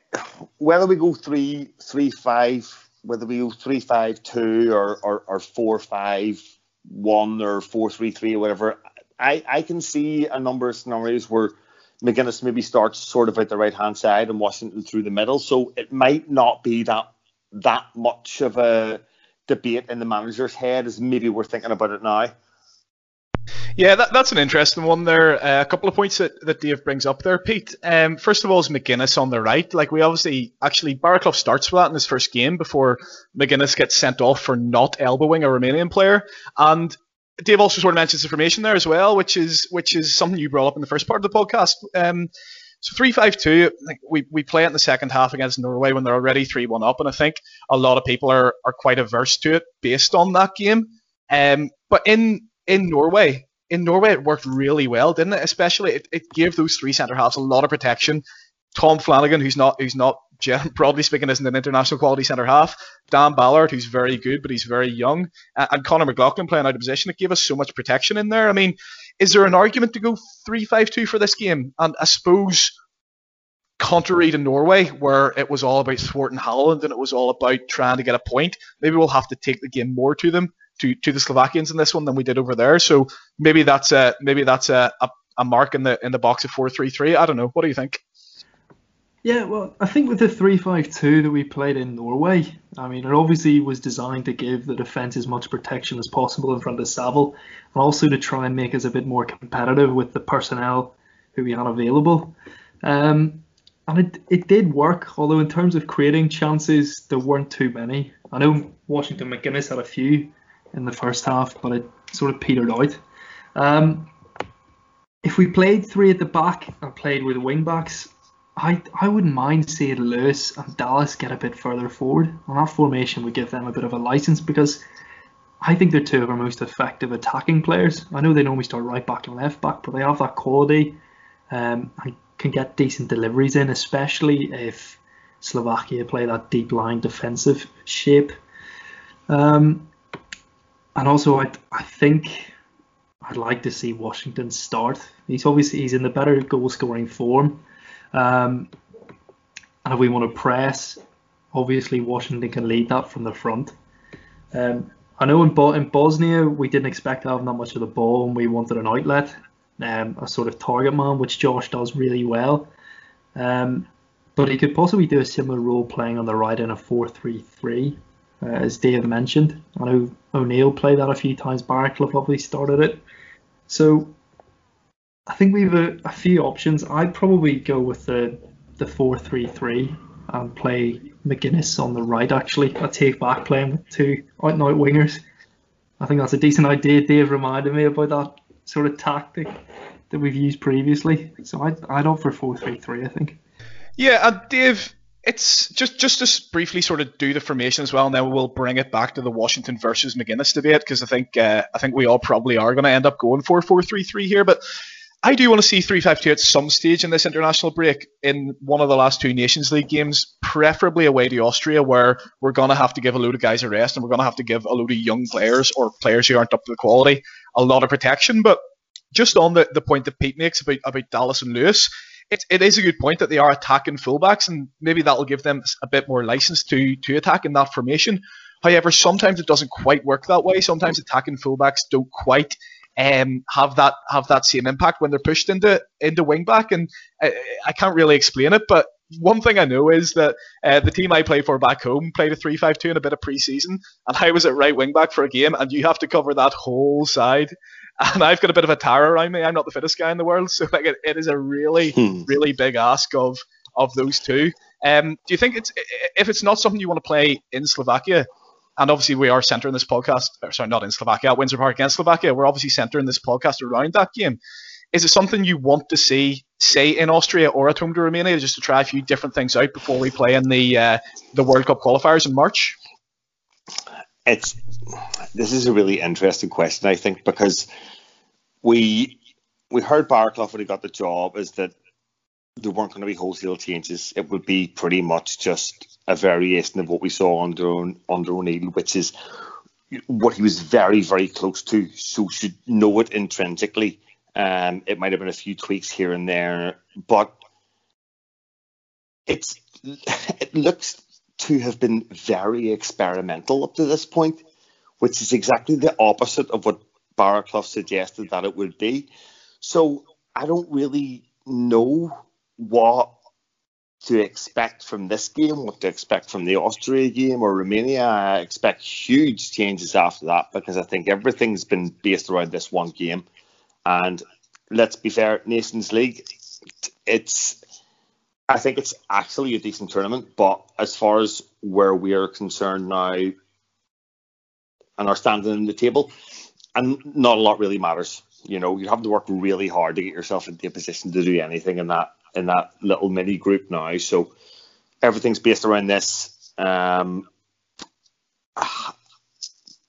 whether we go three, three, five, whether we go three, five, two, or or, or four, five, one, or four, three, three, or whatever, I I can see a number of scenarios where Magennis maybe starts sort of at the right hand side and Washington through the middle. So it might not be that that much of a debate in the manager's head as maybe we're thinking about it now. Yeah, that, that's an interesting one there. Uh, a couple of points that, that Dave brings up there, Pete. Um, first of all, is Magennis on the right. Like, we obviously, actually, Barraclough starts with that in his first game before Magennis gets sent off for not elbowing a Romanian player. And Dave also sort of mentions information there as well, which is which is something you brought up in the first part of the podcast. Um, so three five two, we, we play it in the second half against Norway when they're already three one up, and I think a lot of people are, are quite averse to it based on that game. Um, but in in Norway, in Norway it worked really well, didn't it? Especially it, it gave those three centre halves a lot of protection. Tom Flanagan, who's not who's not (laughs) broadly speaking isn't an international quality centre half. Dan Ballard, who's very good but he's very young, and, and Conor McLaughlin playing out of position. It gave us so much protection in there. I mean, is there an argument to go three-five-two for this game? And I suppose, contrary to Norway, where it was all about thwarting Holland and it was all about trying to get a point, maybe we'll have to take the game more to them, to, to the Slovakians in this one than we did over there. So maybe that's a maybe that's a, a, a mark in the in the box of four-three-three. I don't know. What do you think? Yeah, well, I think with the 3-5-2 that we played in Norway, I mean, it obviously was designed to give the defence as much protection as possible in front of Saville, and also to try and make us a bit more competitive with the personnel who we had available. Um, and it, it did work, although in terms of creating chances, there weren't too many. I know Washington Magennis had a few in the first half, but it sort of petered out. Um, if we played three at the back and played with wing backs, I I wouldn't mind seeing Lewis and Dallas get a bit further forward. And that formation would give them a bit of a license because I think they're two of our most effective attacking players. I know they normally start right back and left back, but they have that quality um, and can get decent deliveries in, especially if Slovakia play that deep line defensive shape. Um, and also, I, I think I'd like to see Washington start. He's obviously he's in the better goal scoring form. Um, and if we want to press, obviously Washington can lead that from the front. Um, I know in, Bo- in Bosnia we didn't expect to have that much of the ball and we wanted an outlet, um, a sort of target man, which Josh does really well. Um, but he could possibly do a similar role playing on the right in a 4-3-3, uh, as Dave mentioned. I know O'Neill played that a few times. Barraclough probably started it. So I think we have a, a, few options. I'd probably go with the the four three three and play Magennis on the right. Actually, I take back playing with two out and out wingers. I think that's a decent idea. Dave reminded me about that sort of tactic that we've used previously. So I'd I'd opt for four three three. I think. Yeah, and Dave, it's just just to briefly sort of do the formation as well, and then we'll bring it back to the Washington versus Magennis debate because I think uh, I think we all probably are going to end up going for four three three here, but I do want to see 352 at some stage in this international break in one of the last two Nations League games, preferably away to Austria, where we're going to have to give a load of guys a rest and we're going to have to give a load of young players or players who aren't up to the quality a lot of protection. But just on the, the point that Pete makes about, about Dallas and Lewis, it, it is a good point that they are attacking fullbacks, and maybe that'll give them a bit more license to to attack in that formation. However, sometimes it doesn't quite work that way. Sometimes attacking fullbacks don't quite um, have that have that same impact when they're pushed into into wing back, and I, I can't really explain it, but one thing I know is that uh, the team I play for back home played a 3 5 2 in a bit of preseason, and I was at right wing back for a game, and you have to cover that whole side. (laughs) And I've got a bit of a tower around me. I'm not the fittest guy in the world, (laughs) so like it, it is a really, hmm. really big ask of of those two. Um, do you think it's if it's not something you want to play in Slovakia, and obviously we are centering this podcast, sorry, not in Slovakia, at Windsor Park against Slovakia, we're obviously centering this podcast around that game. Is it something you want to see, say, in Austria or at home to Romania, just to try a few different things out before we play in the uh, the World Cup qualifiers in March? It's this is a really interesting question, I think, because we we heard Barraclough when he got the job is that there weren't going to be wholesale changes. It would be pretty much just a variation of what we saw under under O'Neill, which is what he was very very close to. So should know it intrinsically um, it might have been a few tweaks here and there, but it's it looks to have been very experimental up to this point, which is exactly the opposite of what Barraclough suggested that it would be. So I don't really know what to expect from this game, what to expect from the Austria game or Romania. I expect huge changes after that because I think everything's been based around this one game. And let's be fair, Nations League, it's I think it's actually a decent tournament, but as far as where we are concerned now and our standing in the table, and not a lot really matters. You know, you have to work really hard to get yourself into a position to do anything in that in that little mini group now. So everything's based around this. Um,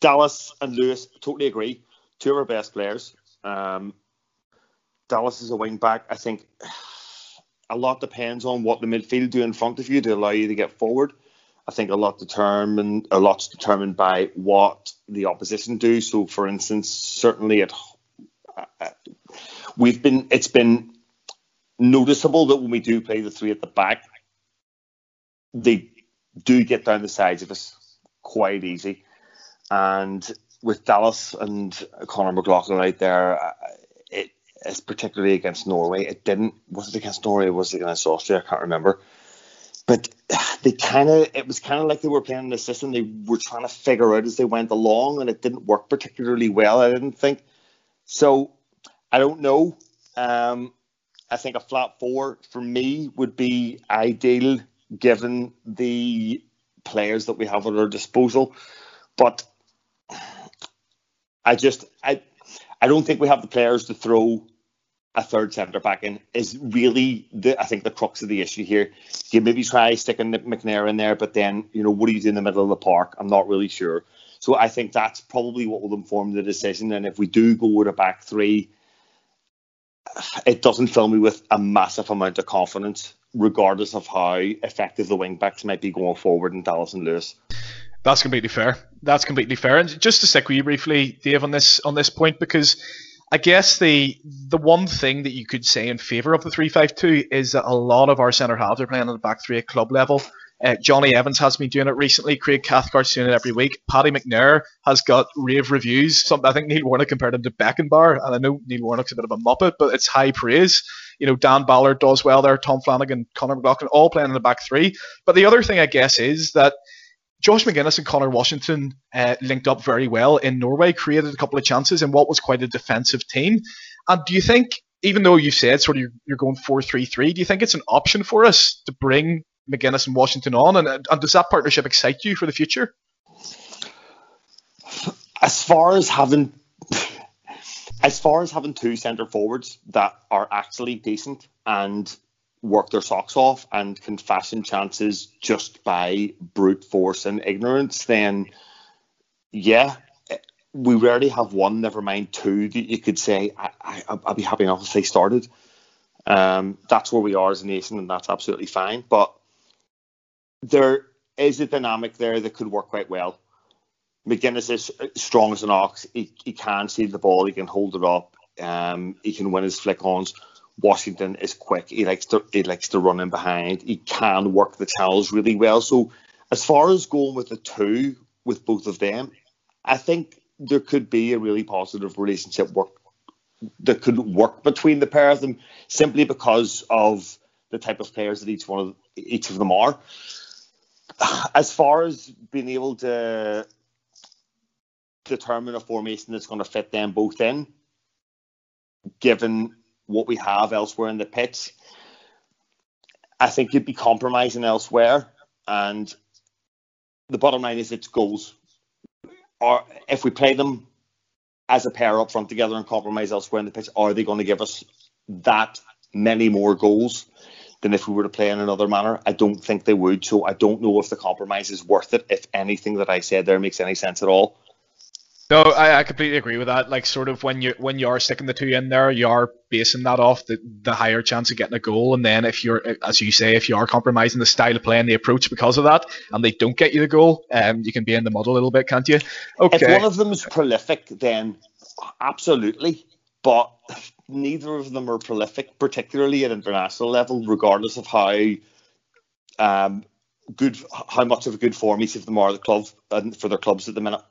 Dallas and Lewis totally agree. Two of our best players. Um, Dallas is a wing back. I think a lot depends on what the midfield do in front of you to allow you to get forward. I think a lot determined a lot's determined by what the opposition do. So, for instance, certainly at we've been it's been noticeable that when we do play the three at the back, they do get down the sides of us quite easy. And with Dallas and Conor McLaughlin out there, it's particularly against Norway. It didn't. Was it against Norway? was it against Austria? I can't remember. But they kind of, it was kind of like they were playing the system they were trying to figure out as they went along, and it didn't work particularly well. I didn't think. So I don't know. Um, I think a flat four for me would be ideal given the players that we have at our disposal. But I just I I don't think we have the players to throw a third centre back in is really the I think the crux of the issue here. You maybe try sticking McNair in there, but then you know what do you do in the middle of the park? I'm not really sure. So I think that's probably what will inform the decision. And if we do go with a back three, it doesn't fill me with a massive amount of confidence, regardless of how effective the wing backs might be going forward in Dallas and Lewis. That's completely fair. That's completely fair. And just to stick with you briefly, Dave, on this on this point, because I guess the the one thing that you could say in favour of the three five two is that a lot of our centre halves are playing on the back three at club level. Uh, Jonny Evans has been doing it recently. Craig Cathcart's doing it every week. Paddy McNair has got rave reviews. Some, I think Neil Warnock compared him to Beckenbauer, and I know Neil Warnock's a bit of a muppet, but it's high praise. You know, Dan Ballard does well there. Tom Flanagan, Conor McLaughlin, all playing in the back three. But the other thing, I guess, is that Josh Magennis and Conor Washington uh, linked up very well in Norway, created a couple of chances in what was quite a defensive team. And do you think, even though you said sort of you're, you're going 4 3 3, do you think it's an option for us to bring Magennis and Washington on? And, and does that partnership excite you for the future? As far as having. As far as having two centre forwards that are actually decent and work their socks off and can fashion chances just by brute force and ignorance, then yeah, we rarely have one, never mind two, that you could say, I, I, I'd be happy enough if they started. Um, that's where we are as a nation, and that's absolutely fine. But there is a dynamic there that could work quite well. Magennis is strong as an ox. He, he can see the ball, he can hold it up, um, he can win his flick ons Washington is quick. He likes to he likes to run in behind. He can work the channels really well. So as far as going with the two with both of them, I think there could be a really positive relationship work that could work between the pair of them simply because of the type of players that each one of each of them are. (sighs) As far as being able to determine a formation that's going to fit them both in, given what we have elsewhere in the pitch. I think you'd be compromising elsewhere, and the bottom line is it's goals. Or if we play them as a pair up front together and compromise elsewhere in the pitch, are they going to give us that many more goals than if we were to play in another manner? I don't think they would. So I don't know if the compromise is worth it. If anything that I said there makes any sense at all. No, I, I completely agree with that. Like, sort of when you when you are sticking the two in there, you are basing that off the, the higher chance of getting a goal. And then if you're, as you say, if you are compromising the style of play and the approach because of that, and they don't get you the goal, um, you can be in the mud a little bit, can't you? Okay. If one of them is prolific, then absolutely. But neither of them are prolific, particularly at international level, regardless of how um, good, how much of a good form each of them are the club and for their clubs at the minute.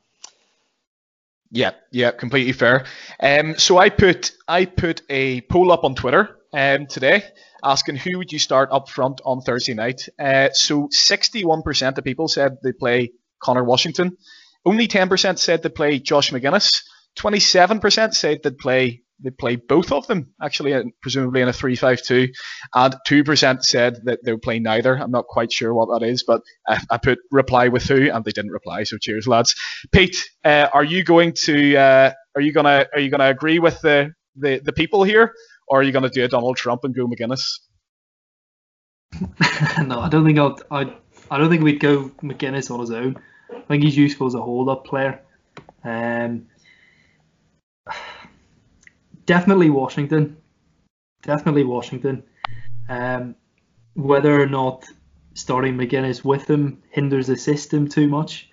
Yeah, yeah, completely fair. Um, so I put I put a poll up on Twitter um, today asking who would you start up front on Thursday night. Uh, so 61% of people said they play Conor Washington. Only 10% said they play Josh Magennis. 27% said they'd play they play both of them actually, uh, presumably in a three-five-two, and two percent said that they would play neither. I'm not quite sure what that is, but I, I, put reply with who, and they didn't reply. So cheers, lads. Pete, uh, are you going to uh, are you gonna are you gonna agree with the the, the people here, or are you gonna do a Donald Trump and go Magennis? (laughs) no, I don't think I'll, I I don't think we'd go Magennis on his own. I think he's useful as a hold-up player. Um, definitely Washington. Definitely Washington. Um, whether or not starting Magennis with him hinders the system too much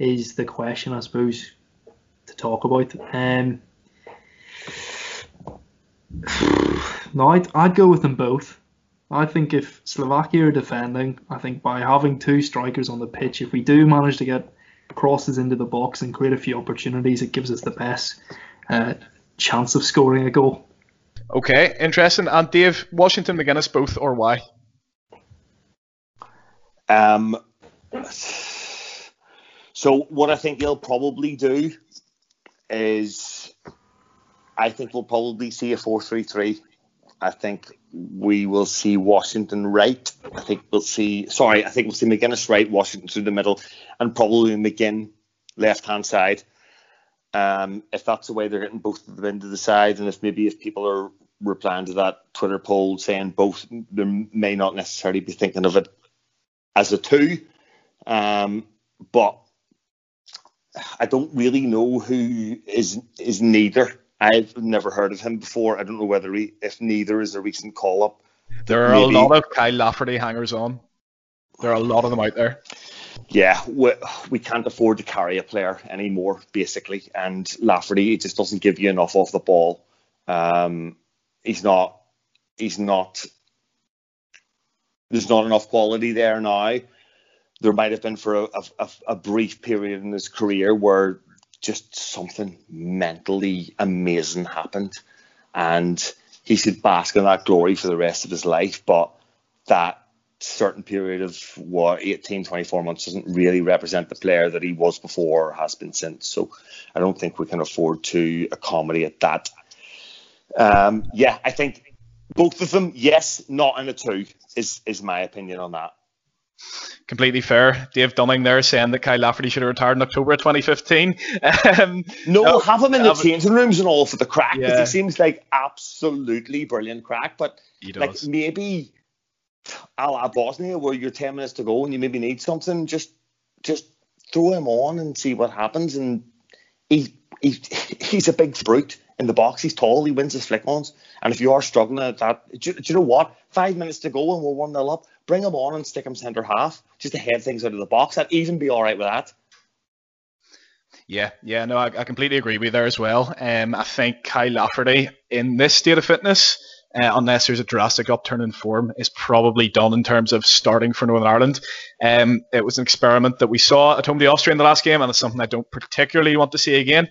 is the question, I suppose, to talk about. Um, (sighs) no, I'd, I'd go with them both. I think if Slovakia are defending, I think by having two strikers on the pitch, if we do manage to get crosses into the box and create a few opportunities, it gives us the best uh, chance of scoring a goal. Okay, interesting. And Dave, Washington Magennis both or why? Um, so what I think he'll probably do is, I think we'll probably see a four-three-three. I think we will see Washington right. I think we'll see. Sorry, I think we'll see Magennis right, Washington through the middle, and probably McGinn left hand side. Um, if that's the way they're getting both of them into the side, and if maybe if people are replying to that Twitter poll saying both, they may not necessarily be thinking of it as a two. Um, but I don't really know who is is neither. I've never heard of him before. I don't know whether he, if neither is a recent call up. There are maybe, a lot of Kyle Lafferty hangers on. There are a lot of them out there yeah, we, we can't afford to carry a player anymore, basically. And Lafferty, just doesn't give you enough off the ball. Um, he's not, he's not, there's not enough quality there now. There might have been for a, a, a brief period in his career where just something mentally amazing happened. And he should bask in that glory for the rest of his life. But that certain period of what 18 24 months doesn't really represent the player that he was before or has been since so i don't think we can afford to accommodate that um, yeah i think both of them yes not in a two is is my opinion on that completely fair. Dave Dunning there saying that Kyle Lafferty should have retired in October 2015. Um, no, no, have him in the changing rooms and all for the crack because yeah. he seems like absolutely brilliant crack. But like maybe a la Bosnia, where you're 10 minutes to go and you maybe need something, just just throw him on and see what happens. And he, he (laughs) he's a big brute in the box. He's tall. He wins his flick-ons. And if you are struggling at that, do, do you know what? Five minutes to go and we're 1 0 up. Bring him on and stick him centre half just to head things out of the box. I'd even be all right with that. Yeah, yeah, no, I, I completely agree with you there as well. Um, I think Kyle Lafferty in this state of fitness uh, unless there's a drastic upturn in form, is probably done in terms of starting for Northern Ireland. Um, it was an experiment that we saw at home to Austria in the last game, and it's something I don't particularly want to see again.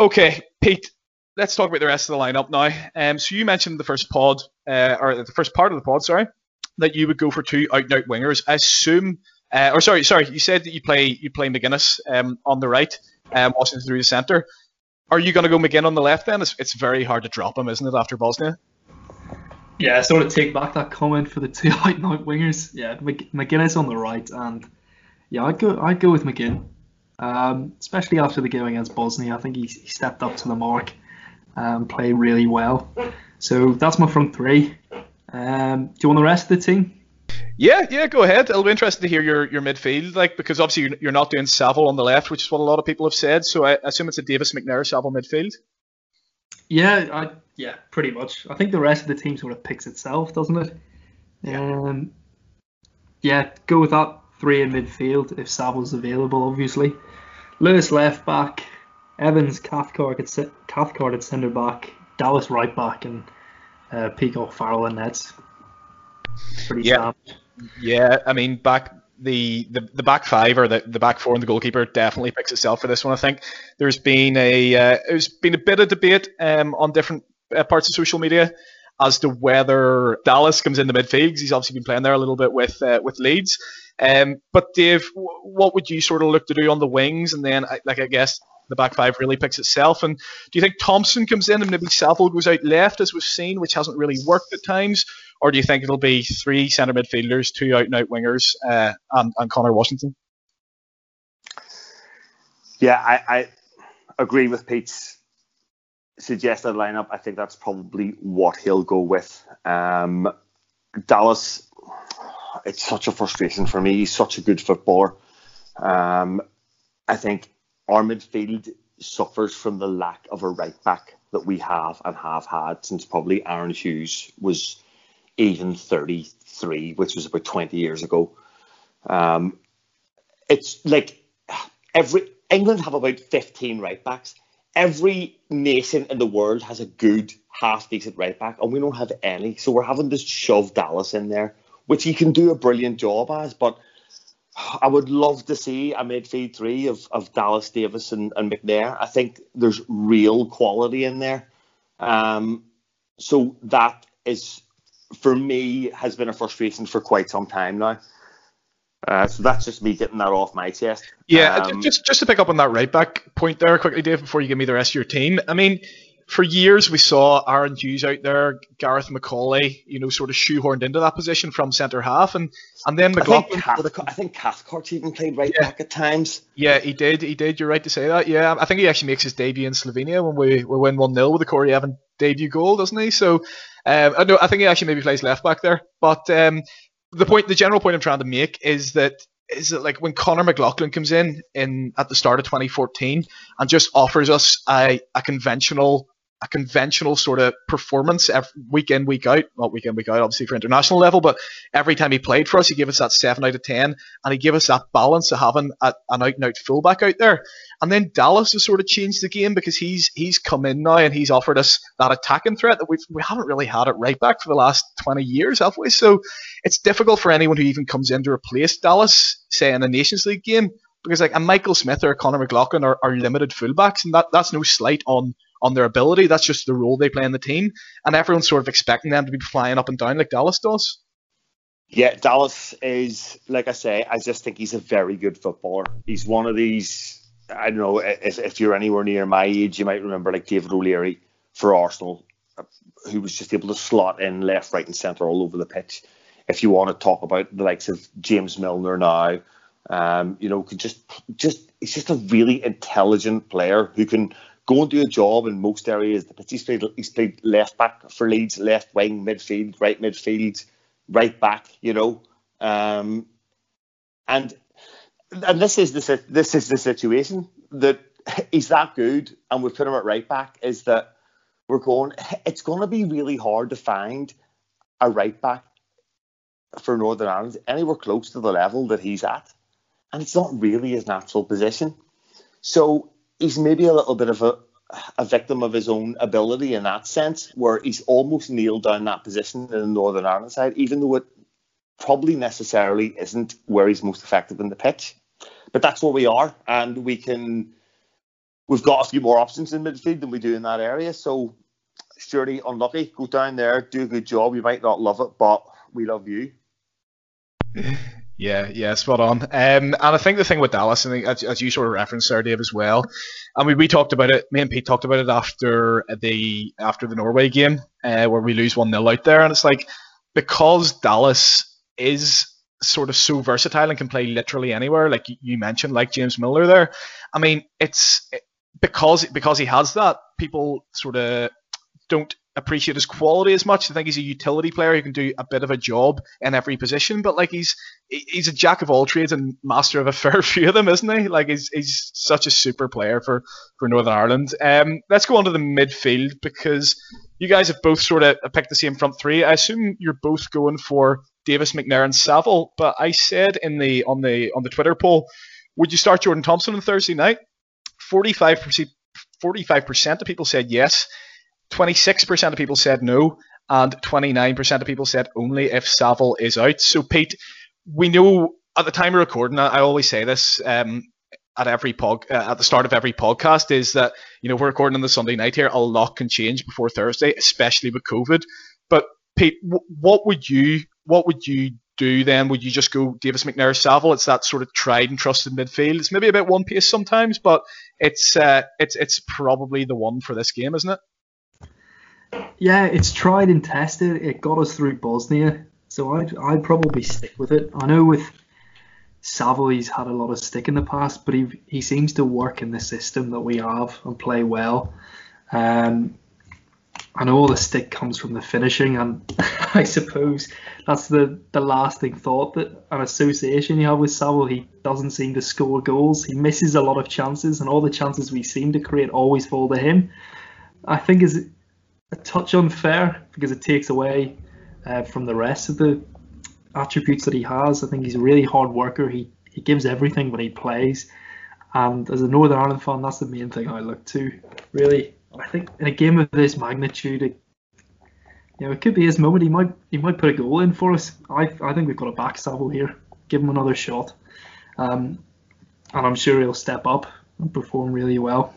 Okay, Pete, let's talk about the rest of the lineup now. Um, so you mentioned the first pod, uh, or the first part of the pod, sorry, that you would go for two out and out wingers. I assume, uh, or sorry, sorry, you said that you play you play Magennis um, on the right, um, Washington through the centre. Are you going to go McGinn on the left then? It's, it's very hard to drop him, isn't it, after Bosnia? Yeah, I sort of take back that comment for the (laughs) two out and out wingers. Yeah, Magennis on the right, and yeah, I'd go I'd go with McGinn, um, especially after the game against Bosnia. I think he, he stepped up to the mark, um, played really well. So that's my front three. Um, do you want the rest of the team? Yeah, yeah, go ahead. It'll be interesting to hear your, your midfield, like because obviously you're not doing Saville on the left, which is what a lot of people have said. So I assume it's a Davis McNair Saville midfield. Yeah, I, yeah, pretty much. I think the rest of the team sort of picks itself, doesn't it? Yeah. Um, yeah, go with that three in midfield if Saville's available, obviously. Lewis left back, Evans Cathcart at, Cathcart at centre back, Dallas right back, and uh, Peacock Farrell and nets. Pretty yeah. Yeah, I mean back the, the, the back five or the, the back four and the goalkeeper definitely picks itself for this one. I think there's been a uh, there's been a bit of debate um, on different parts of social media as to whether Dallas comes in the midfield because he's obviously been playing there a little bit with uh, with Leeds. Um, but Dave, what would you sort of look to do on the wings? And then, like I guess the back five really picks itself. And do you think Thompson comes in and maybe Saville goes out left as we've seen, which hasn't really worked at times? Or do you think it'll be three centre midfielders, two out and out wingers, uh, and, and Conor Washington? Yeah, I, I agree with Pete's suggested lineup. I think that's probably what he'll go with. Um, Dallas, it's such a frustration for me. He's such a good footballer. Um, I think our midfield suffers from the lack of a right back that we have and have had since probably Aaron Hughes was even 33, which was about 20 years ago. Um, it's like every England have about 15 right backs. Every nation in the world has a good half decent right back, and we don't have any. So we're having to shove Dallas in there, which he can do a brilliant job as, but I would love to see a midfield three of, of Dallas Davis and, and McNair. I think there's real quality in there. Um, so that is, for me, has been a frustration for quite some time now. Uh, so that's just me getting that off my chest. Yeah, um, just just to pick up on that right back point there quickly, Dave, before you give me the rest of your team. I mean, for years we saw Aaron Hughes out there, Gareth McAuley, you know, sort of shoehorned into that position from centre half, and and then McLaughlin. I think, Cath- I think Cathcart even played right yeah. back at times. Yeah, he did. He did. You're right to say that. Yeah, I think he actually makes his debut in Slovenia when we, we win one 0 with the Corry Evan debut goal, doesn't he? So, um, I know I think he actually maybe plays left back there. But um, the point, the general point I'm trying to make is that is that like when Conor McLaughlin comes in in at the start of 2014 and just offers us a, a conventional a conventional sort of performance every, week in, week out. Not week in, week out, obviously for international level, but every time he played for us, he gave us that seven out of ten, and he gave us that balance of having a, an out and out fullback out there. And then Dallas has sort of changed the game because he's he's come in now and he's offered us that attacking threat that we we haven't really had at right back for the last 20 years, have we? So it's difficult for anyone who even comes in to replace Dallas, say in a Nations League game, because like a Michael Smith or a Conor McLaughlin are, are limited fullbacks, and that, that's no slight on on their ability. That's just the role they play in the team, and everyone's sort of expecting them to be flying up and down like Dallas does. Yeah, Dallas is like I say. I just think he's a very good footballer. He's one of these. I don't know if, if you're anywhere near my age, you might remember like David O'Leary for Arsenal, who was just able to slot in left, right, and centre all over the pitch. If you want to talk about the likes of James Milner now, um, you know, could just just he's just a really intelligent player who can go and do a job in most areas. The he's played he's played left back for Leeds, left wing, midfield, right midfield, right back. You know, um, and and this is the this is the situation that (laughs) he's that good, and we've put him at right back. Is that we're going? It's going to be really hard to find a right back for Northern Ireland anywhere close to the level that he's at, and it's not really his natural position. So he's maybe a little bit of a a victim of his own ability in that sense, where he's almost nailed down that position in the Northern Ireland side, even though it probably necessarily isn't where he's most effective in the pitch. But that's where we are, and we can. We've got a few more options in midfield than we do in that area. So, surely unlucky. Go down there, do a good job. You might not love it, but we love you. (laughs) Yeah, yeah, spot on. Um, and I think the thing with Dallas, think as, as you sort of referenced there, Dave, as well. I mean, we talked about it. Me and Pete talked about it after the after the Norway game, uh, where we lose one 0 out there, and it's like because Dallas is sort of so versatile and can play literally anywhere, like you mentioned, like James Milner there. I mean, it's because because he has that. People sort of don't appreciate his quality as much. I think he's a utility player who can do a bit of a job in every position, but like he's he's a jack of all trades and master of a (laughs) fair few of them, isn't he? Like he's he's such a super player for for Northern Ireland. Um, let's go on to the midfield because you guys have both sort of picked the same front three. I assume you're both going for Davis, McNair, and Saville. But I said in the on the on the Twitter poll, would you start Jordan Thompson on Thursday night? Forty five percent. 45% of people said yes. 26% of people said no, and 29% of people said only if Saville is out. So, Pete, we know at the time of recording, I always say this um, at every pod, uh, at the start of every podcast, is that you know we're recording on the Sunday night here. A lot can change before Thursday, especially with COVID. But Pete, w- what would you what would you do then? Would you just go Davis McNair Saville? It's that sort of tried and trusted midfield. It's maybe a bit one pace sometimes, but it's uh, it's it's probably the one for this game, isn't it? Yeah, it's tried and tested. It got us through Bosnia, so I'd, I'd probably stick with it. I know with he's had a lot of stick in the past, but he, he seems to work in the system that we have and play well. Um, I know all the stick comes from the finishing, and (laughs) I suppose that's the, the lasting thought that an association you have with Saville. He doesn't seem to score goals. He misses a lot of chances, and all the chances we seem to create always fall to him. I think is a touch unfair because it takes away uh, from the rest of the attributes that he has. I think he's a really hard worker. He he gives everything when he plays, and as a Northern Ireland fan, that's the main thing I look to. Really, I think in a game of this magnitude, it, you know, it could be his moment. He might he might put a goal in for us. I I think we've got a back here. Give him another shot, um, and I'm sure he'll step up and perform really well.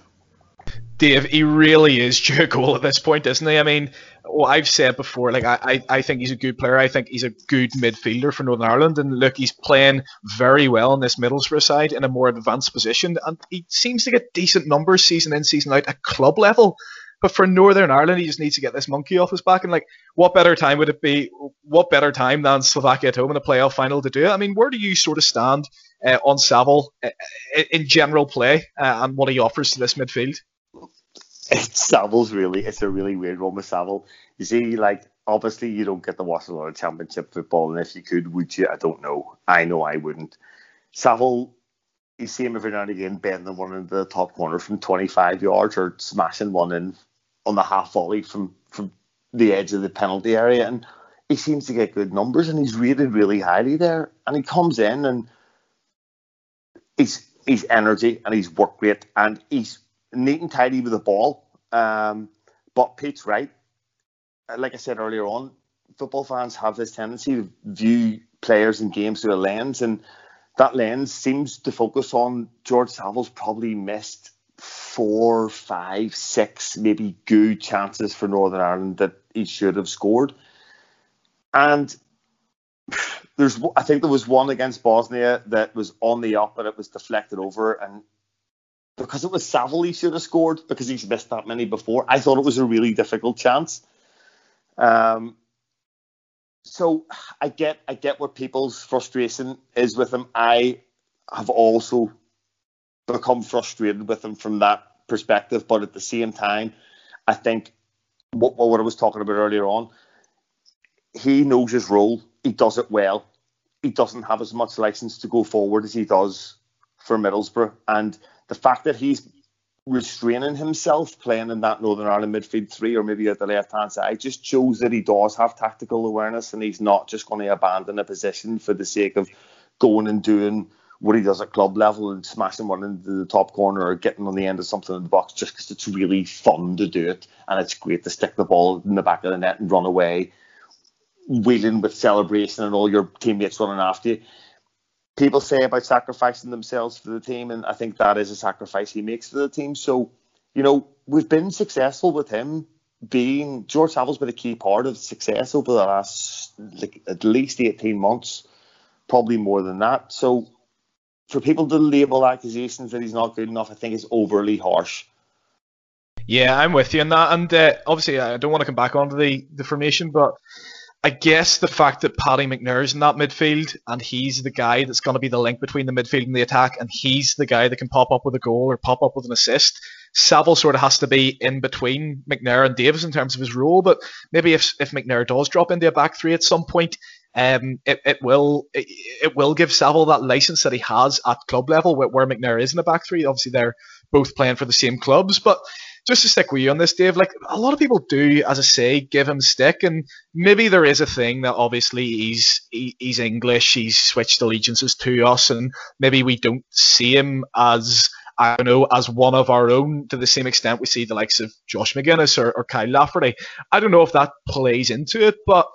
Dave, he really is (laughs) goal at this point, isn't he? I mean, what I've said before, like I, I, I think he's a good player. I think he's a good midfielder for Northern Ireland, and look, he's playing very well in this Middlesbrough side in a more advanced position, and he seems to get decent numbers season in, season out at club level. But for Northern Ireland, he just needs to get this monkey off his back. And like, what better time would it be? What better time than Slovakia at home in a playoff final to do it? I mean, where do you sort of stand uh, on Saville uh, in general play uh, and what he offers to this midfield? It's Saville's really, it's a really weird one with Saville. You see, like, obviously you don't get to watch a lot of championship football, and if you could, would you? I don't know. I know I wouldn't. Saville, you see him every now and again bending one in the top corner from 25 yards or smashing one in on the half volley from, from the edge of the penalty area, and he seems to get good numbers, and he's rated really highly there. And he comes in and he's he's energy and he's work rate and he's neat and tidy with the ball. Um, but Pete's right. Like I said earlier on, football fans have this tendency to view players and games through a lens, and that lens seems to focus on George Saville's probably missed four, five, six, maybe good chances for Northern Ireland that he should have scored. And (sighs) there's, I think there was one against Bosnia that was on the up and it was deflected over, and because it was Saville he should have scored because he's missed that many before. I thought it was a really difficult chance. Um, so I get I get what people's frustration is with him. I have also become frustrated with him from that perspective, but at the same time, I think what, what I was talking about earlier on, he knows his role. He does it well. He doesn't have as much license to go forward as he does for Middlesbrough, and the fact that he's restraining himself playing in that Northern Ireland midfield three or maybe at the left hand side just shows that he does have tactical awareness and he's not just going to abandon a position for the sake of going and doing what he does at club level and smashing one into the top corner or getting on the end of something in the box just because it's really fun to do it and it's great to stick the ball in the back of the net and run away, wheeling with celebration and all your teammates running after you. People say about sacrificing themselves for the team, and I think that is a sacrifice he makes for the team. So, you know, we've been successful with him being George Saville's been a key part of success over the last like at least 18 months, probably more than that. So for people to label accusations that he's not good enough, I think is overly harsh. Yeah, I'm with you on that. And uh, obviously, I don't want to come back onto the, the formation, but I guess the fact that Paddy McNair's in that midfield and he's the guy that's going to be the link between the midfield and the attack, and he's the guy that can pop up with a goal or pop up with an assist. Saville sort of has to be in between McNair and Davis in terms of his role, but maybe if if McNair does drop into a back three at some point, um, it, it will it, it will give Saville that license that he has at club level where, where McNair is in the back three. Obviously, they're both playing for the same clubs, but just to stick with you on this, Dave, like a lot of people do, as I say, give him stick, and maybe there is a thing that obviously he's he, he's English, he's switched allegiances to us, and maybe we don't see him as I don't know as one of our own to the same extent we see the likes of Josh Magennis or, or Kyle Lafferty. I don't know if that plays into it, but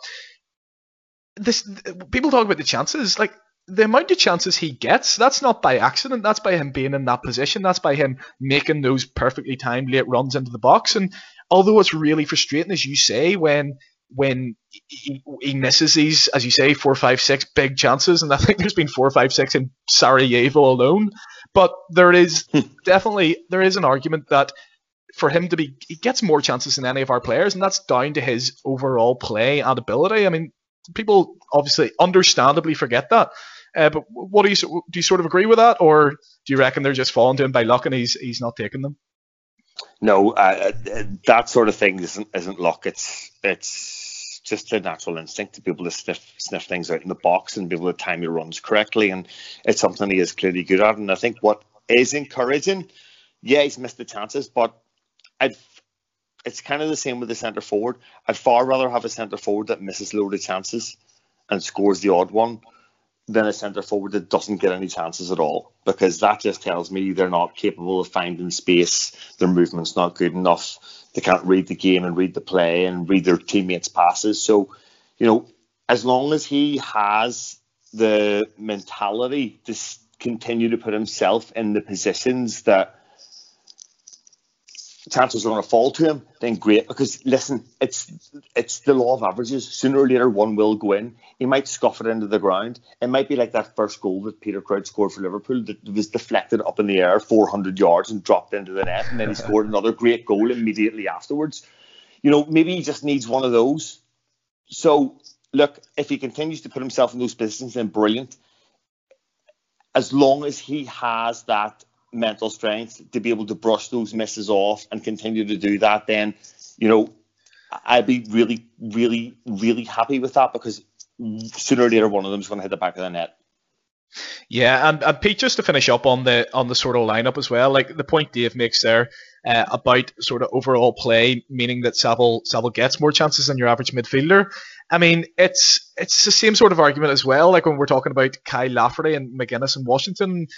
this people talk about the chances, like the amount of chances he gets, that's not by accident. That's by him being in that position. That's by him making those perfectly timed late runs into the box. And although it's really frustrating, as you say, when when he, he misses these, as you say, four, five, six big chances, and I think there's been four, five, six in Sarajevo alone. But there is hmm. definitely there is an argument that for him to be, he gets more chances than any of our players, and that's down to his overall play and ability. I mean, people obviously understandably forget that. Uh, but what do you do? You sort of agree with that, or do you reckon they're just falling to him by luck and he's he's not taking them? No, uh, uh, that sort of thing isn't isn't luck. It's it's just a natural instinct to be able to sniff sniff things out in the box and be able to time your runs correctly, and it's something he is clearly good at. And I think what is encouraging, yeah, he's missed the chances, but I'd it's kind of the same with the centre forward. I'd far rather have a centre forward that misses loads of chances and scores the odd one than a centre forward that doesn't get any chances at all because that just tells me they're not capable of finding space, their movement's not good enough, they can't read the game and read the play and read their teammates' passes. So, you know, as long as he has the mentality to continue to put himself in the positions that chances are going to fall to him, then great. Because listen, it's it's the law of averages. Sooner or later, one will go in. He might scuff it into the ground. It might be like that first goal that Peter Crouch scored for Liverpool that was deflected up in the air 400 yards and dropped into the net, and then he scored another great goal immediately afterwards. You know, maybe he just needs one of those. So look, if he continues to put himself in those positions, then brilliant. As long as he has that mental strength to be able to brush those misses off and continue to do that, then you know I'd be really, really, really happy with that because sooner or later one of them is going to hit the back of the net. Yeah, and, and Pete, just to finish up on the on the sort of lineup as well, like the point Dave makes there uh, about sort of overall play, meaning that Saville Saville gets more chances than your average midfielder. I mean, it's it's the same sort of argument as well. Like when we're talking about Kyle Lafferty and Magennis and Washington,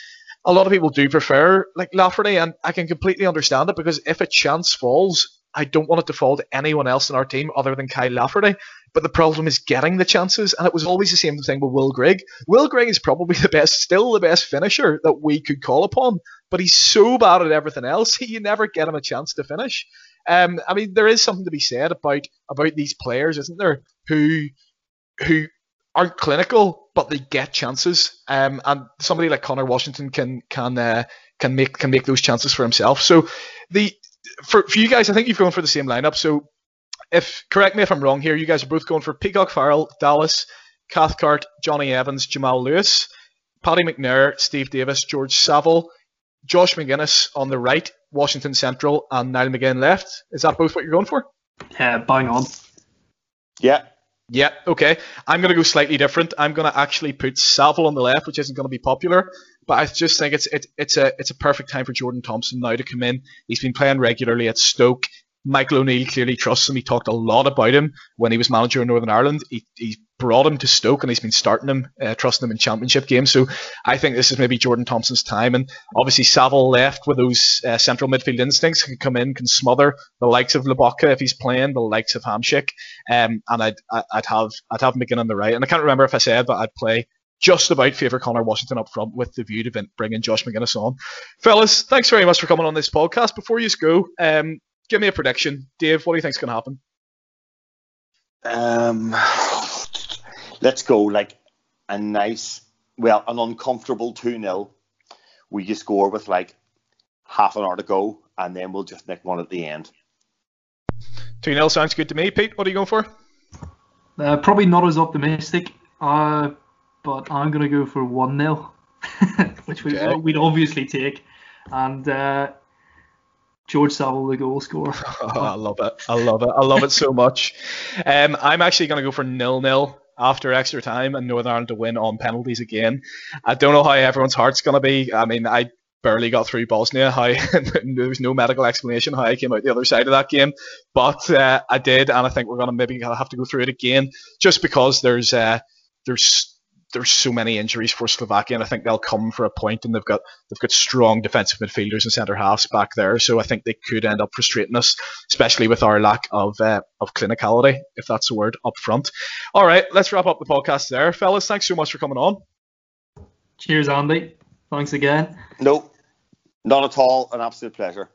a lot of people do prefer like Lafferty, and I can completely understand it because if a chance falls, I don't want it to fall to anyone else in our team other than Kyle Lafferty. But the problem is getting the chances, and it was always the same thing with Will Grigg. Will Grigg is probably the best, still the best finisher that we could call upon, but he's so bad at everything else, (laughs) you never get him a chance to finish. Um, I mean, there is something to be said about about these players, isn't there? Who who aren't clinical, but they get chances. Um, and somebody like Conor Washington can can uh, can make can make those chances for himself. So the for for you guys, I think you've gone for the same lineup. So if correct me if I'm wrong here, you guys are both going for Peacock Farrell, Dallas, Cathcart, Jonny Evans, Jamal Lewis, Paddy McNair, Steve Davis, George Saville, Josh Magennis on the right, Washington Central, and Niall McGinn left. Is that both what you're going for? Uh, bang on. Yeah, yeah, okay. I'm going to go slightly different. I'm going to actually put Saville on the left, which isn't going to be popular, but I just think it's it, it's a it's a perfect time for Jordan Thompson now to come in. He's been playing regularly at Stoke. Michael O'Neill clearly trusts him. He talked a lot about him when he was manager in Northern Ireland. He, he's brought him to Stoke and he's been starting him, uh, trusting him in championship games. So I think this is maybe Jordan Thompson's time. And obviously Saville left with those uh, central midfield instincts, can come in, can smother the likes of Lobotka if he's playing, the likes of Hamsik. Um, and I'd, I'd have I'd have McGinn on the right. And I can't remember if I said, but I'd play just about favour Conor Washington up front with the view to bringing Josh Magennis on. Fellas, thanks very much for coming on this podcast. Before you go, um, give me a prediction. Dave, what do you think's going to happen? Um, let's go like a nice, well, an uncomfortable 2 0. We just score with like half an hour to go, and then we'll just nick one at the end. 2 0 sounds good to me. Pete, what are you going for? Uh, probably not as optimistic. Uh, but I'm going to go for 1 0, (laughs) which we, okay. we'd obviously take. And uh, George Saville, the goal scorer. Oh, (laughs) I love it. I love it. I love it so much. Um, I'm actually going to go for nil nil after extra time and Northern Ireland to win on penalties again. I don't know how everyone's heart's going to be. I mean, I barely got through Bosnia. How (laughs) there was no medical explanation how I came out the other side of that game, but uh, I did, and I think we're going to maybe have to go through it again just because there's uh, there's there's so many injuries for Slovakia, and I think they'll come for a point, and they've got they've got strong defensive midfielders and centre halves back there, so I think they could end up frustrating us, especially with our lack of uh, of clinicality, if that's the word, up front. All right, let's wrap up the podcast there, fellas. Thanks so much for coming on. Cheers, Andy. Thanks again. No, not at all. An absolute pleasure.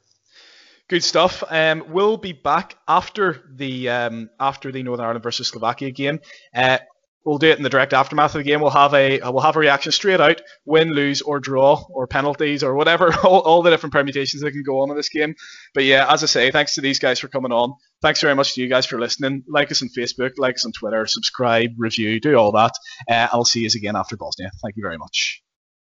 Good stuff. Um, we'll be back after the um, after the Northern Ireland versus Slovakia game. Uh, we'll do it in the direct aftermath of the game. We'll have a we'll have a reaction straight out, win, lose, or draw, or penalties, or whatever. (laughs) All, all the different permutations that can go on in this game. But yeah, as I say, thanks to these guys for coming on. Thanks very much to you guys for listening. Like us on Facebook, like us on Twitter, subscribe, review, do all that. Uh, I'll see you again after Bosnia. Thank you very much.